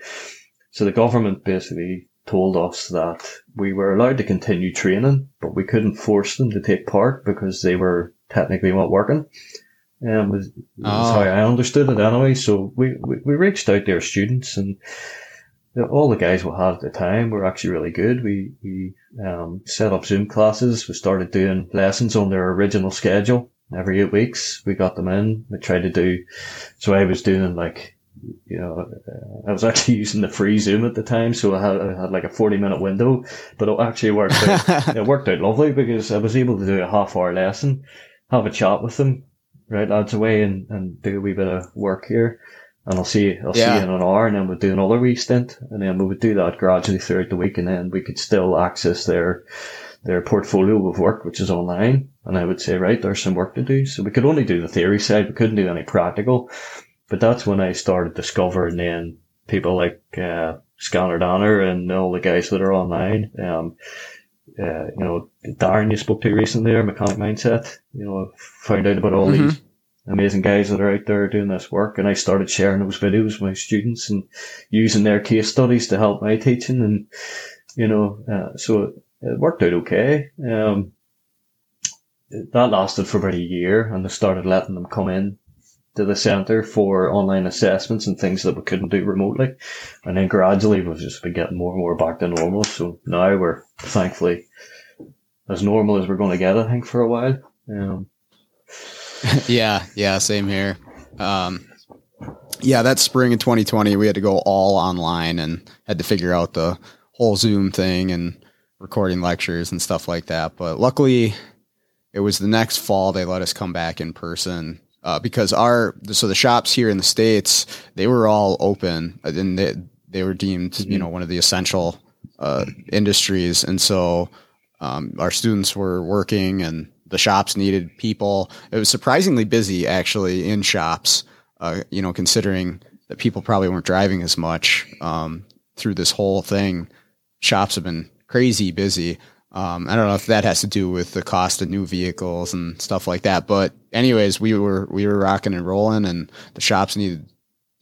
Speaker 2: So the government basically told us that we were allowed to continue training, but we couldn't force them to take part because they were technically not working. Um, was, oh. how I understood it anyway. So we, we, we reached out to our students and all the guys we had at the time were actually really good. We, we, um, set up Zoom classes. We started doing lessons on their original schedule every eight weeks. We got them in. We tried to do, so I was doing like, you know, uh, I was <laughs> actually using the free Zoom at the time. So I had, I had like a 40 minute window, but it actually worked out, <laughs> it worked out lovely because I was able to do a half hour lesson, have a chat with them, right lads away and, and do a wee bit of work here and I'll see I'll yeah. see you in an hour, and then we'll do another wee stint, and then we would do that gradually throughout the week, and then we could still access their their portfolio of work, which is online. And I would say, right, there's some work to do. So we could only do the theory side, we couldn't do any practical. But that's when I started discovering then people like uh, Scanner Danner and all the guys that are online. Um, uh, you know, Darren you spoke to recently, or Mechanic Mindset, you know, found out about all mm-hmm. these amazing guys that are out there doing this work. And I started sharing those videos with my students and using their case studies to help my teaching. And, you know, uh, so it worked out okay. Um, that lasted for about a year and I started letting them come in to the centre for online assessments and things that we couldn't do remotely. And then gradually we've just been getting more and more back to normal. So now we're thankfully as normal as we're going to get, I think, for a while. Um, <laughs>
Speaker 1: yeah, yeah, same here. Um, yeah, that spring in 2020, we had to go all online and had to figure out the whole Zoom thing and recording lectures and stuff like that. But luckily, it was the next fall they let us come back in person uh, because our so the shops here in the states they were all open and they they were deemed you know one of the essential uh, industries, and so um, our students were working and the shops needed people. It was surprisingly busy actually in shops, uh, you know, considering that people probably weren't driving as much um, through this whole thing. Shops have been crazy busy. Um, I don't know if that has to do with the cost of new vehicles and stuff like that. But anyways, we were we were rocking and rolling, and the shops needed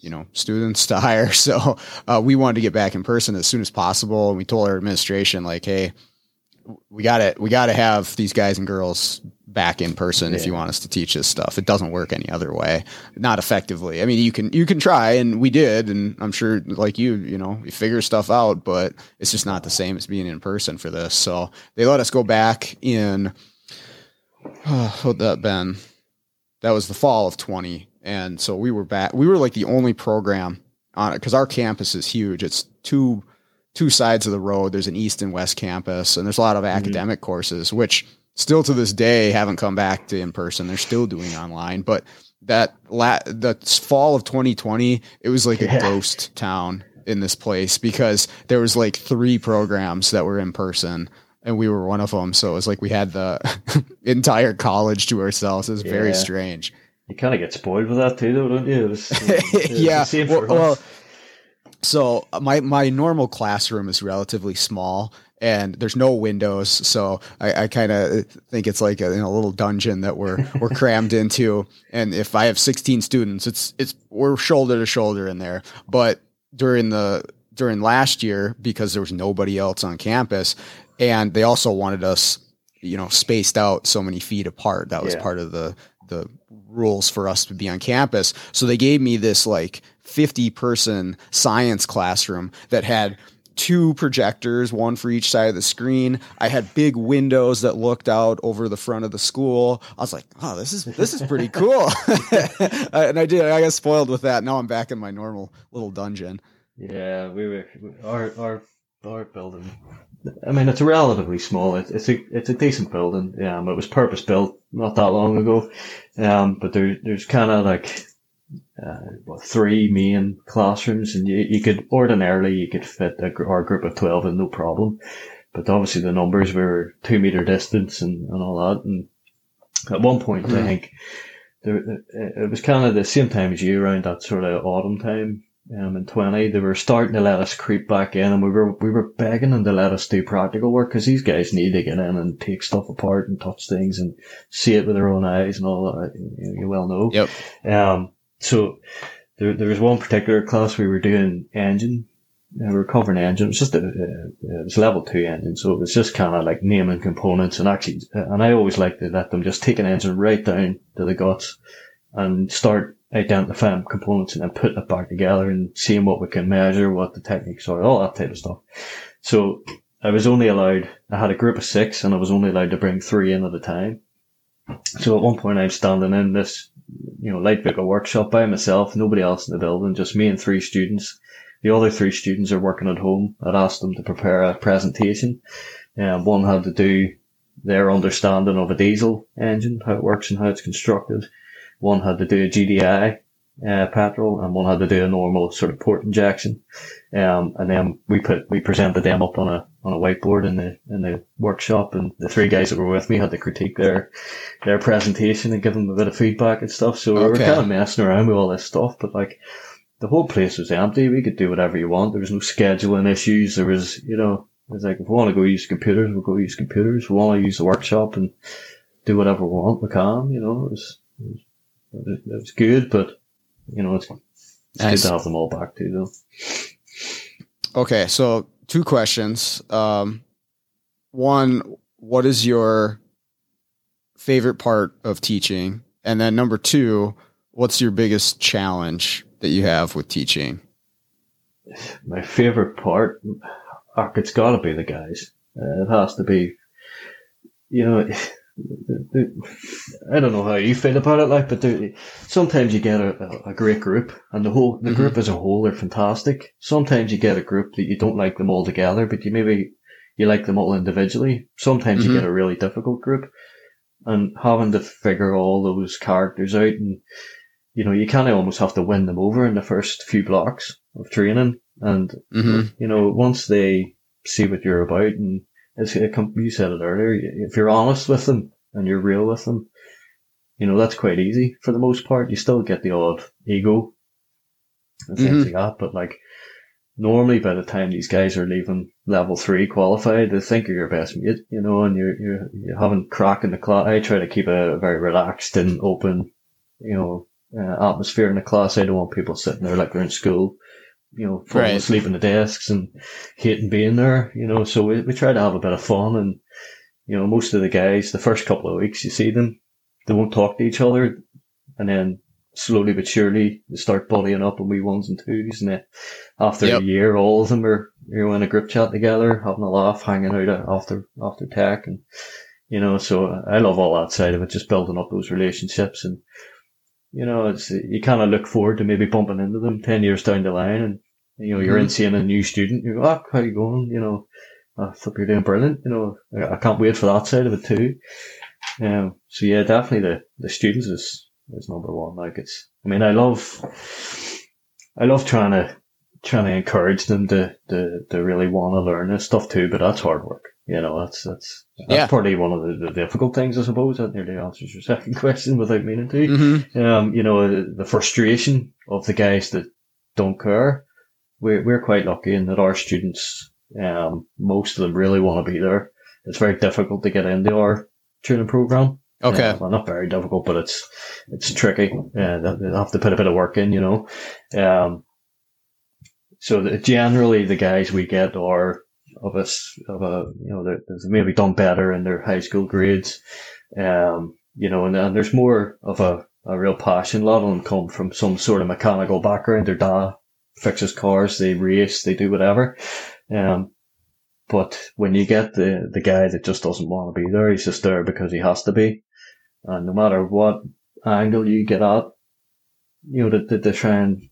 Speaker 1: you know students to <laughs> hire. So uh, we wanted to get back in person as soon as possible. And we told our administration like, hey, we got to we got to have these guys and girls back in person yeah. if you want us to teach this stuff. It doesn't work any other way, not effectively. I mean, you can you can try, and we did, and I'm sure like you, you know, you figure stuff out, but it's just not the same as being in person for this. So they let us go back in. <sighs> Oh, what that been? That was the fall of 20, and so we were back. We were like the only program on it because our campus is huge. It's two two sides of the road. There's an east and west campus, and there's a lot of mm-hmm. academic mm-hmm. courses, which still to this day haven't come back to in person. They're still doing online, but that la- the fall of 2020, it was like yeah. a ghost town in this place because there was like three programs that were in person and we were one of them. So it was like we had the <laughs> entire college to ourselves. It was yeah. very strange.
Speaker 2: You kind of get spoiled with that too, though, don't you? It was, <laughs>
Speaker 1: it was yeah. well, well, so uh, my my normal classroom is relatively small and there's no windows. So i, I kind of think it's like a, a, little dungeon that we're <laughs> we're crammed into. And if i have 16 students it's it's we're shoulder to shoulder in there. But during the during last year because there was nobody else on campus and they also wanted us you know spaced out so many feet apart that was yeah. part of the the rules for us to be on campus so they gave me this like 50 person science classroom that had two projectors, one for each side of the screen. I had big windows that looked out over the front of the school. I was like, "Oh, this is this is pretty cool." <laughs> Uh, and I did. I got spoiled with that. Now I'm back in my normal little dungeon.
Speaker 2: Yeah, we were our our our building. I mean, it's relatively small. It's it's a it's a decent building. Um, it was purpose built not that long ago. Um, but there there's kind of like uh, three main classrooms, and you, you could ordinarily you could fit a, our group of twelve in no problem. But obviously the numbers were two meter distance and, and all that. And at one point, mm-hmm. I think there, it was kind of the same time as you around that sort of autumn time. Um, in 20, they were starting to let us creep back in and we were, we were begging them to let us do practical work because these guys need to get in and take stuff apart and touch things and see it with their own eyes and all that. You, you well know.
Speaker 1: Yep.
Speaker 2: Um, so there, there was one particular class we were doing engine we were covering engine. It was just a, it was level two engine, so it was just kind of like naming components and actually, and I always like to let them just take an engine right down to the guts and start identifying components and then putting it back together and seeing what we can measure, what the techniques are, all that type of stuff. So I was only allowed, I had a group of six and I was only allowed to bring three in at a time. So at one point I'm standing in this, you know, light vehicle workshop by myself, nobody else in the building, just me and three students the other three students are working at home. I'd asked them to prepare a presentation. Um, one had to do their understanding of a diesel engine, how it works and how it's constructed. One had to do a GDI uh, petrol, and one had to do a normal sort of port injection. Um, and then we put we presented them up on a on a whiteboard in the in the workshop, and the three guys that were with me had to critique their their presentation and give them a bit of feedback and stuff. So okay. we were kind of messing around with all this stuff, but like the whole place was empty. We could do whatever you want. There was no scheduling issues. There was, you know, it was like, if we want to go use computers, we'll go use computers. If we want to use the workshop and do whatever we want, we can, you know, it was, it was, it was good, but, you know, it's, it's nice. good to have them all back too, though.
Speaker 1: Okay. So two questions. Um, one, what is your favorite part of teaching? And then number two, what's your biggest challenge that you have with teaching?
Speaker 2: My favorite part, it's got to be the guys. Uh, it has to be, you know. I don't know how you feel about it, like, but sometimes you get a, a, great group, and the whole the mm-hmm. group as a whole are fantastic. Sometimes you get a group that you don't like them all together, but you maybe you like them all individually. Sometimes mm-hmm. you get a really difficult group, and having to figure all those characters out and you know, you kind of almost have to win them over in the first few blocks of training. And, mm-hmm. you know, once they see what you're about and it's, it you said it earlier, if you're honest with them and you're real with them, you know, that's quite easy for the most part. You still get the odd ego and things mm-hmm. like that, but like, normally by the time these guys are leaving level three qualified, they think you're your best mate, you know, and you're, you're, you haven't crack in the class. I try to keep a very relaxed and open, you know, uh, atmosphere in the class. I don't want people sitting there like they're in school, you know, falling right. asleep in the desks and hating being there, you know. So we, we try to have a bit of fun and, you know, most of the guys, the first couple of weeks you see them, they won't talk to each other. And then slowly but surely they start buddying up and we ones and twos. And then after yep. a year, all of them are, you know, in a group chat together, having a laugh, hanging out after, after tech. And, you know, so I love all that side of it, just building up those relationships and, you know, it's you kind of look forward to maybe bumping into them ten years down the line, and you know you're mm-hmm. in seeing a new student. You go, oh, how you going? You know, I thought you're doing brilliant. You know, I, I can't wait for that side of it too. Um, so yeah, definitely the the students is is number one. Like it's, I mean, I love, I love trying to trying to encourage them to to to really want to learn this stuff too. But that's hard work. You know, that's that's that's yeah. probably one of the, the, difficult things, I suppose. That nearly answers your <laughs> second question without meaning to. Mm-hmm. Um, you know, the frustration of the guys that don't care. We're we're quite lucky in that our students, um, most of them really want to be there. It's very difficult to get into our training program.
Speaker 1: Okay.
Speaker 2: Uh, well, not very difficult, but it's it's tricky. Uh, they have to put a bit of work in, you know. Um, so the, generally the guys we get are of us of a you know they've maybe done better in their high school grades, um, you know, and, and there's more of a, a real passion. A lot of them come from some sort of mechanical background. Their dad fixes cars, they race, they do whatever. Um, but when you get the the guy that just doesn't want to be there, he's just there because he has to be, and no matter what angle you get at, you know, to, to, to try and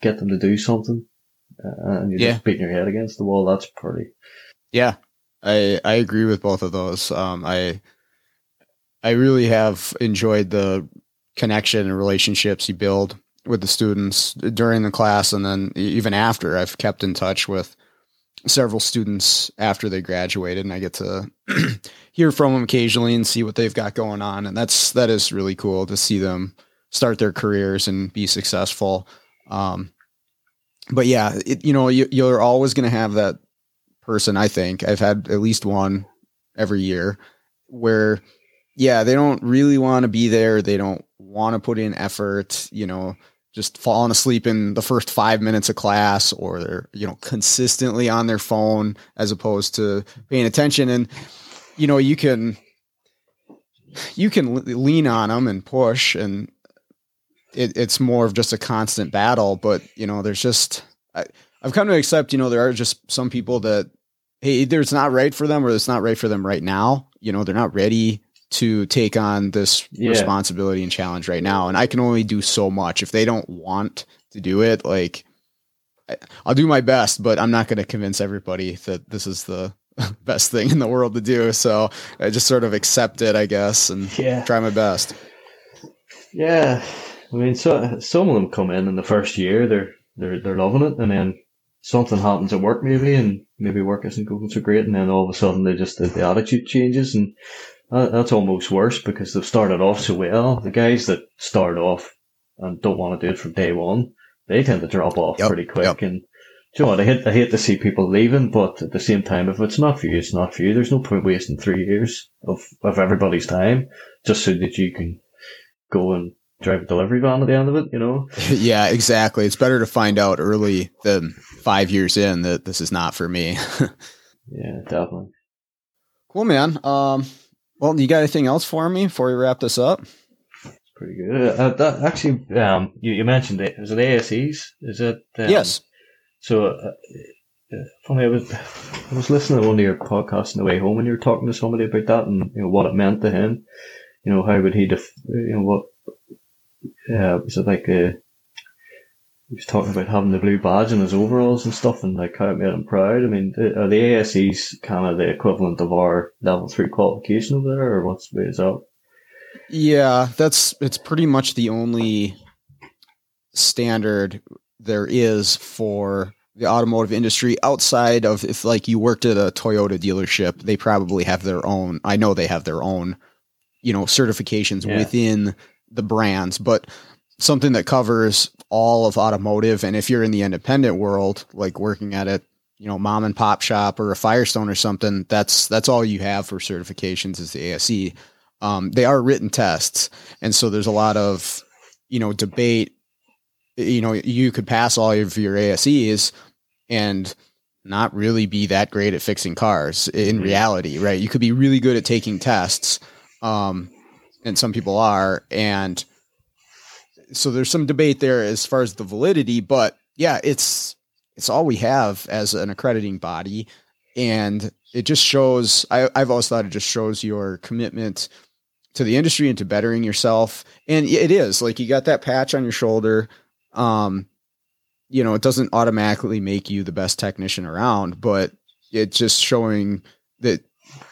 Speaker 2: get them to do something, and you're yeah. just beating your head against the wall. That's pretty.
Speaker 1: Yeah, I I agree with both of those. Um, I I really have enjoyed the connection and relationships you build with the students during the class and then even after. I've kept in touch with several students after they graduated and I get to <clears throat> hear from them occasionally and see what they've got going on and that's that is really cool to see them start their careers and be successful. Um, but yeah, it, you know, you, you're always going to have that person. I think I've had at least one every year where, yeah, they don't really want to be there. They don't want to put in effort, you know, just falling asleep in the first five minutes of class or they're, you know, consistently on their phone as opposed to paying attention. And, you know, you can, you can lean on them and push and it, it's more of just a constant battle. But you know, there's just I, I've come to accept. You know, there are just some people that hey, either it's not right for them or it's not right for them right now. You know, they're not ready to take on this yeah. responsibility and challenge right now, and I can only do so much if they don't want to do it. Like I'll do my best, but I'm not going to convince everybody that this is the <laughs> best thing in the world to do. So I just sort of accept it, I guess, and yeah. try my best.
Speaker 2: Yeah, I mean, so some of them come in in the first year, they're they're they're loving it, and then something happens at work maybe, and maybe work isn't going so great, and then all of a sudden they just the, the attitude changes, and that, that's almost worse because they've started off so well. The guys that start off and don't want to do it from day one, they tend to drop off yep, pretty quick, yep. and. you know what? I hate, I hate to see people leaving, but at the same time, if it's not for you, it's not for you. There's no point wasting three years of, of everybody's time just so that you can go and drive a delivery van at the end of it, you know? <laughs>
Speaker 1: yeah, exactly. It's better to find out early than five years in that this is not for me. <laughs>
Speaker 2: yeah, definitely.
Speaker 1: Cool, man. Um, well, you got anything else for me before we wrap this up?
Speaker 2: It's pretty good. Uh, that, actually, um, you, you mentioned it. Is it ASEs? Is it? Um,
Speaker 1: yes.
Speaker 2: So, uh, uh, funny, I was I was listening to one of your podcasts on the way home, and you were talking to somebody about that and you know what it meant to him. You know, how would he, def- you know, what Uh, yeah, was it like a, he was talking about having the blue badge and his overalls and stuff and like how it made him proud. I mean, are the ASEs kind of the equivalent of our level three qualification over there or what's the way is that?
Speaker 1: Yeah, that's, it's pretty much the only standard there is for the automotive industry outside of if like you worked at a Toyota dealership, they probably have their own, I know they have their own, you know, certifications yeah. within the brands, but something that covers all of automotive. And if you're in the independent world, like working at a you know mom and pop shop or a Firestone or something, that's that's all you have for certifications is the ASE. Um, they are written tests, and so there's a lot of you know debate. You know, you could pass all of your ASEs and not really be that great at fixing cars in mm-hmm. reality, right? You could be really good at taking tests, um, and some people are. And so there's some debate there as far as the validity, but yeah, it's it's all we have as an accrediting body. And it just shows I, I've always thought it just shows your commitment to the industry and to bettering yourself. And it is like you got that patch on your shoulder. Um, you know, it doesn't automatically make you the best technician around, but it's just showing that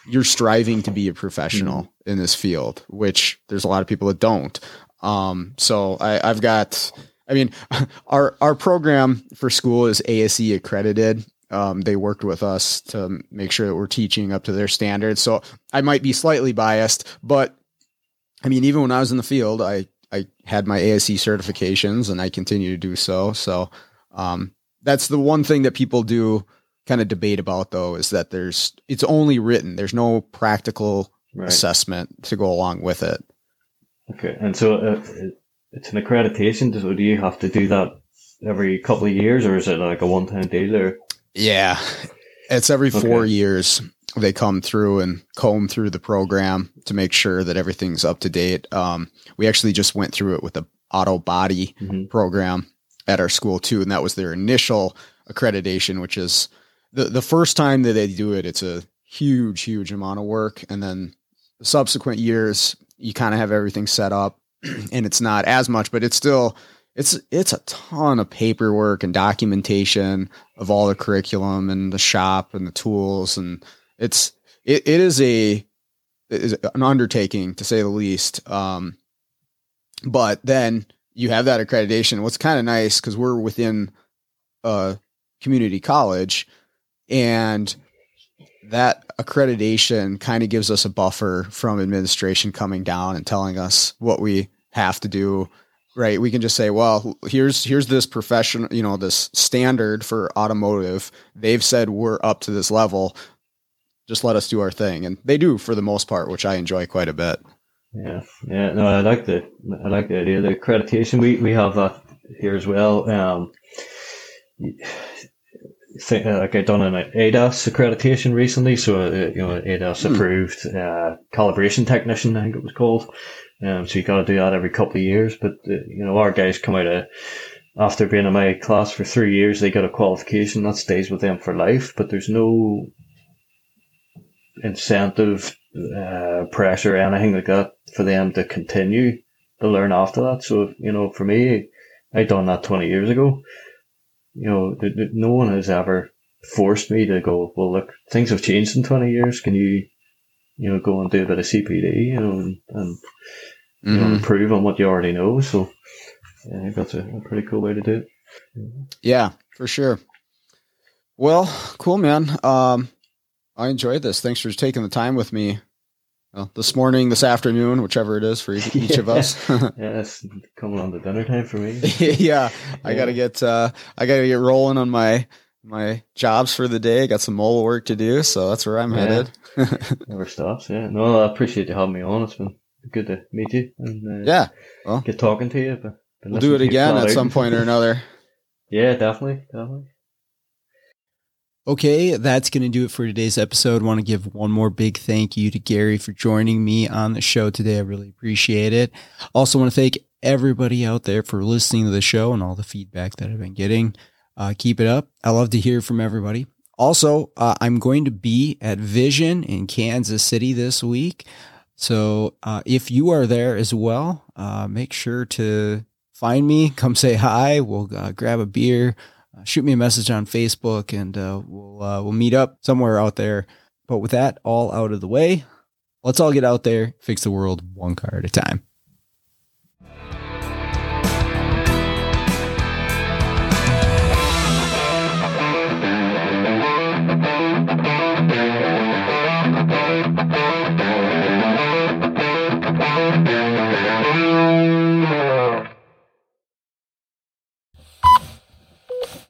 Speaker 1: you're striving to be a professional. In this field, which there's a lot of people that don't. Um, so I, I've got, I mean, <laughs> our our program for school is ASE accredited. Um, they worked with us to make sure that we're teaching up to their standards. So I might be slightly biased, but I mean, even when I was in the field, I I had my ASE certifications, and I continue to do so. So um, that's the one thing that people do kind of debate about though is that there's it's only written. There's no practical right. assessment to go along with it.
Speaker 2: Okay, and so uh, it's an accreditation. So do you have to do that every couple of years, or is it like a one-time deal? Or
Speaker 1: yeah, it's every four okay. years they come through and comb through the program to make sure that everything's up to date. Um, we actually just went through it with the auto body mm-hmm. program at our school too, and that was their initial accreditation, which is the the first time that they do it, it's a huge, huge amount of work, and then subsequent years, you kind of have everything set up, and it's not as much, but it's still it's it's a ton of paperwork and documentation of all the curriculum and the shop and the tools, and it's it, it is a it is an undertaking to say the least. Um, but then you have that accreditation. What's kind of nice because we're within a community college, and that accreditation kind of gives us a buffer from administration coming down and telling us what we have to do right? We can just say well here's here's this professional you know this standard for automotive. They've said we're up to this level. Just let us do our thing. And they do for the most part which i enjoy quite a bit.
Speaker 2: Yeah. Yeah. No i like the i like the idea the accreditation. We we have that here as well. Um think, uh, like I done an ADAS accreditation recently, so uh, you know ADAS hmm. approved uh, calibration technician, I think it was called. Um, so you got to do that every couple of years. But uh, you know our guys come out of after being in my class for three years, they get a qualification that stays with them for life. But there's no incentive, uh, pressure, anything like that for them to continue to learn after that. So you know, for me, I done that twenty years ago you know, no one has ever forced me to go, well, look, things have changed in 20 years. Can you, you know, go and do a bit of CPD, you know, and, and mm-hmm. you know, improve on what you already know. So yeah, I think that's a, a pretty cool way to do it.
Speaker 1: Yeah, for sure. Well, cool, man. Um, I enjoyed this. Thanks for taking the time with me well, this morning, this afternoon, whichever it is for each, each of us. <laughs>
Speaker 2: yeah, <laughs> it's coming on the dinner time for me.
Speaker 1: yeah, <laughs> yeah, I gotta get uh, I gotta get rolling on my my jobs for the day. I got some mole work to do, so that's where I'm yeah. headed.
Speaker 2: Never stops. Yeah, no, I appreciate you having me on. It's been good to meet you and
Speaker 1: uh, yeah,
Speaker 2: well, get talking to you. But
Speaker 1: we'll do it again at some point or another.
Speaker 2: yeah, definitely, definitely.
Speaker 1: Okay, that's going to do it for today's episode. I want to give one more big thank you to Gary for joining me on the show today. I really appreciate it. Also, want to thank everybody out there for listening to the show and all the feedback that I've been getting. Uh, keep it up. I love to hear from everybody. Also, uh, I'm going to be at Vision in Kansas City this week. So uh, if you are there as well, uh, make sure to find me, come say hi. We'll uh, grab a beer shoot me a message on Facebook and uh, we'll uh, we'll meet up somewhere out there. But with that all out of the way, let's all get out there, fix the world one car at a time.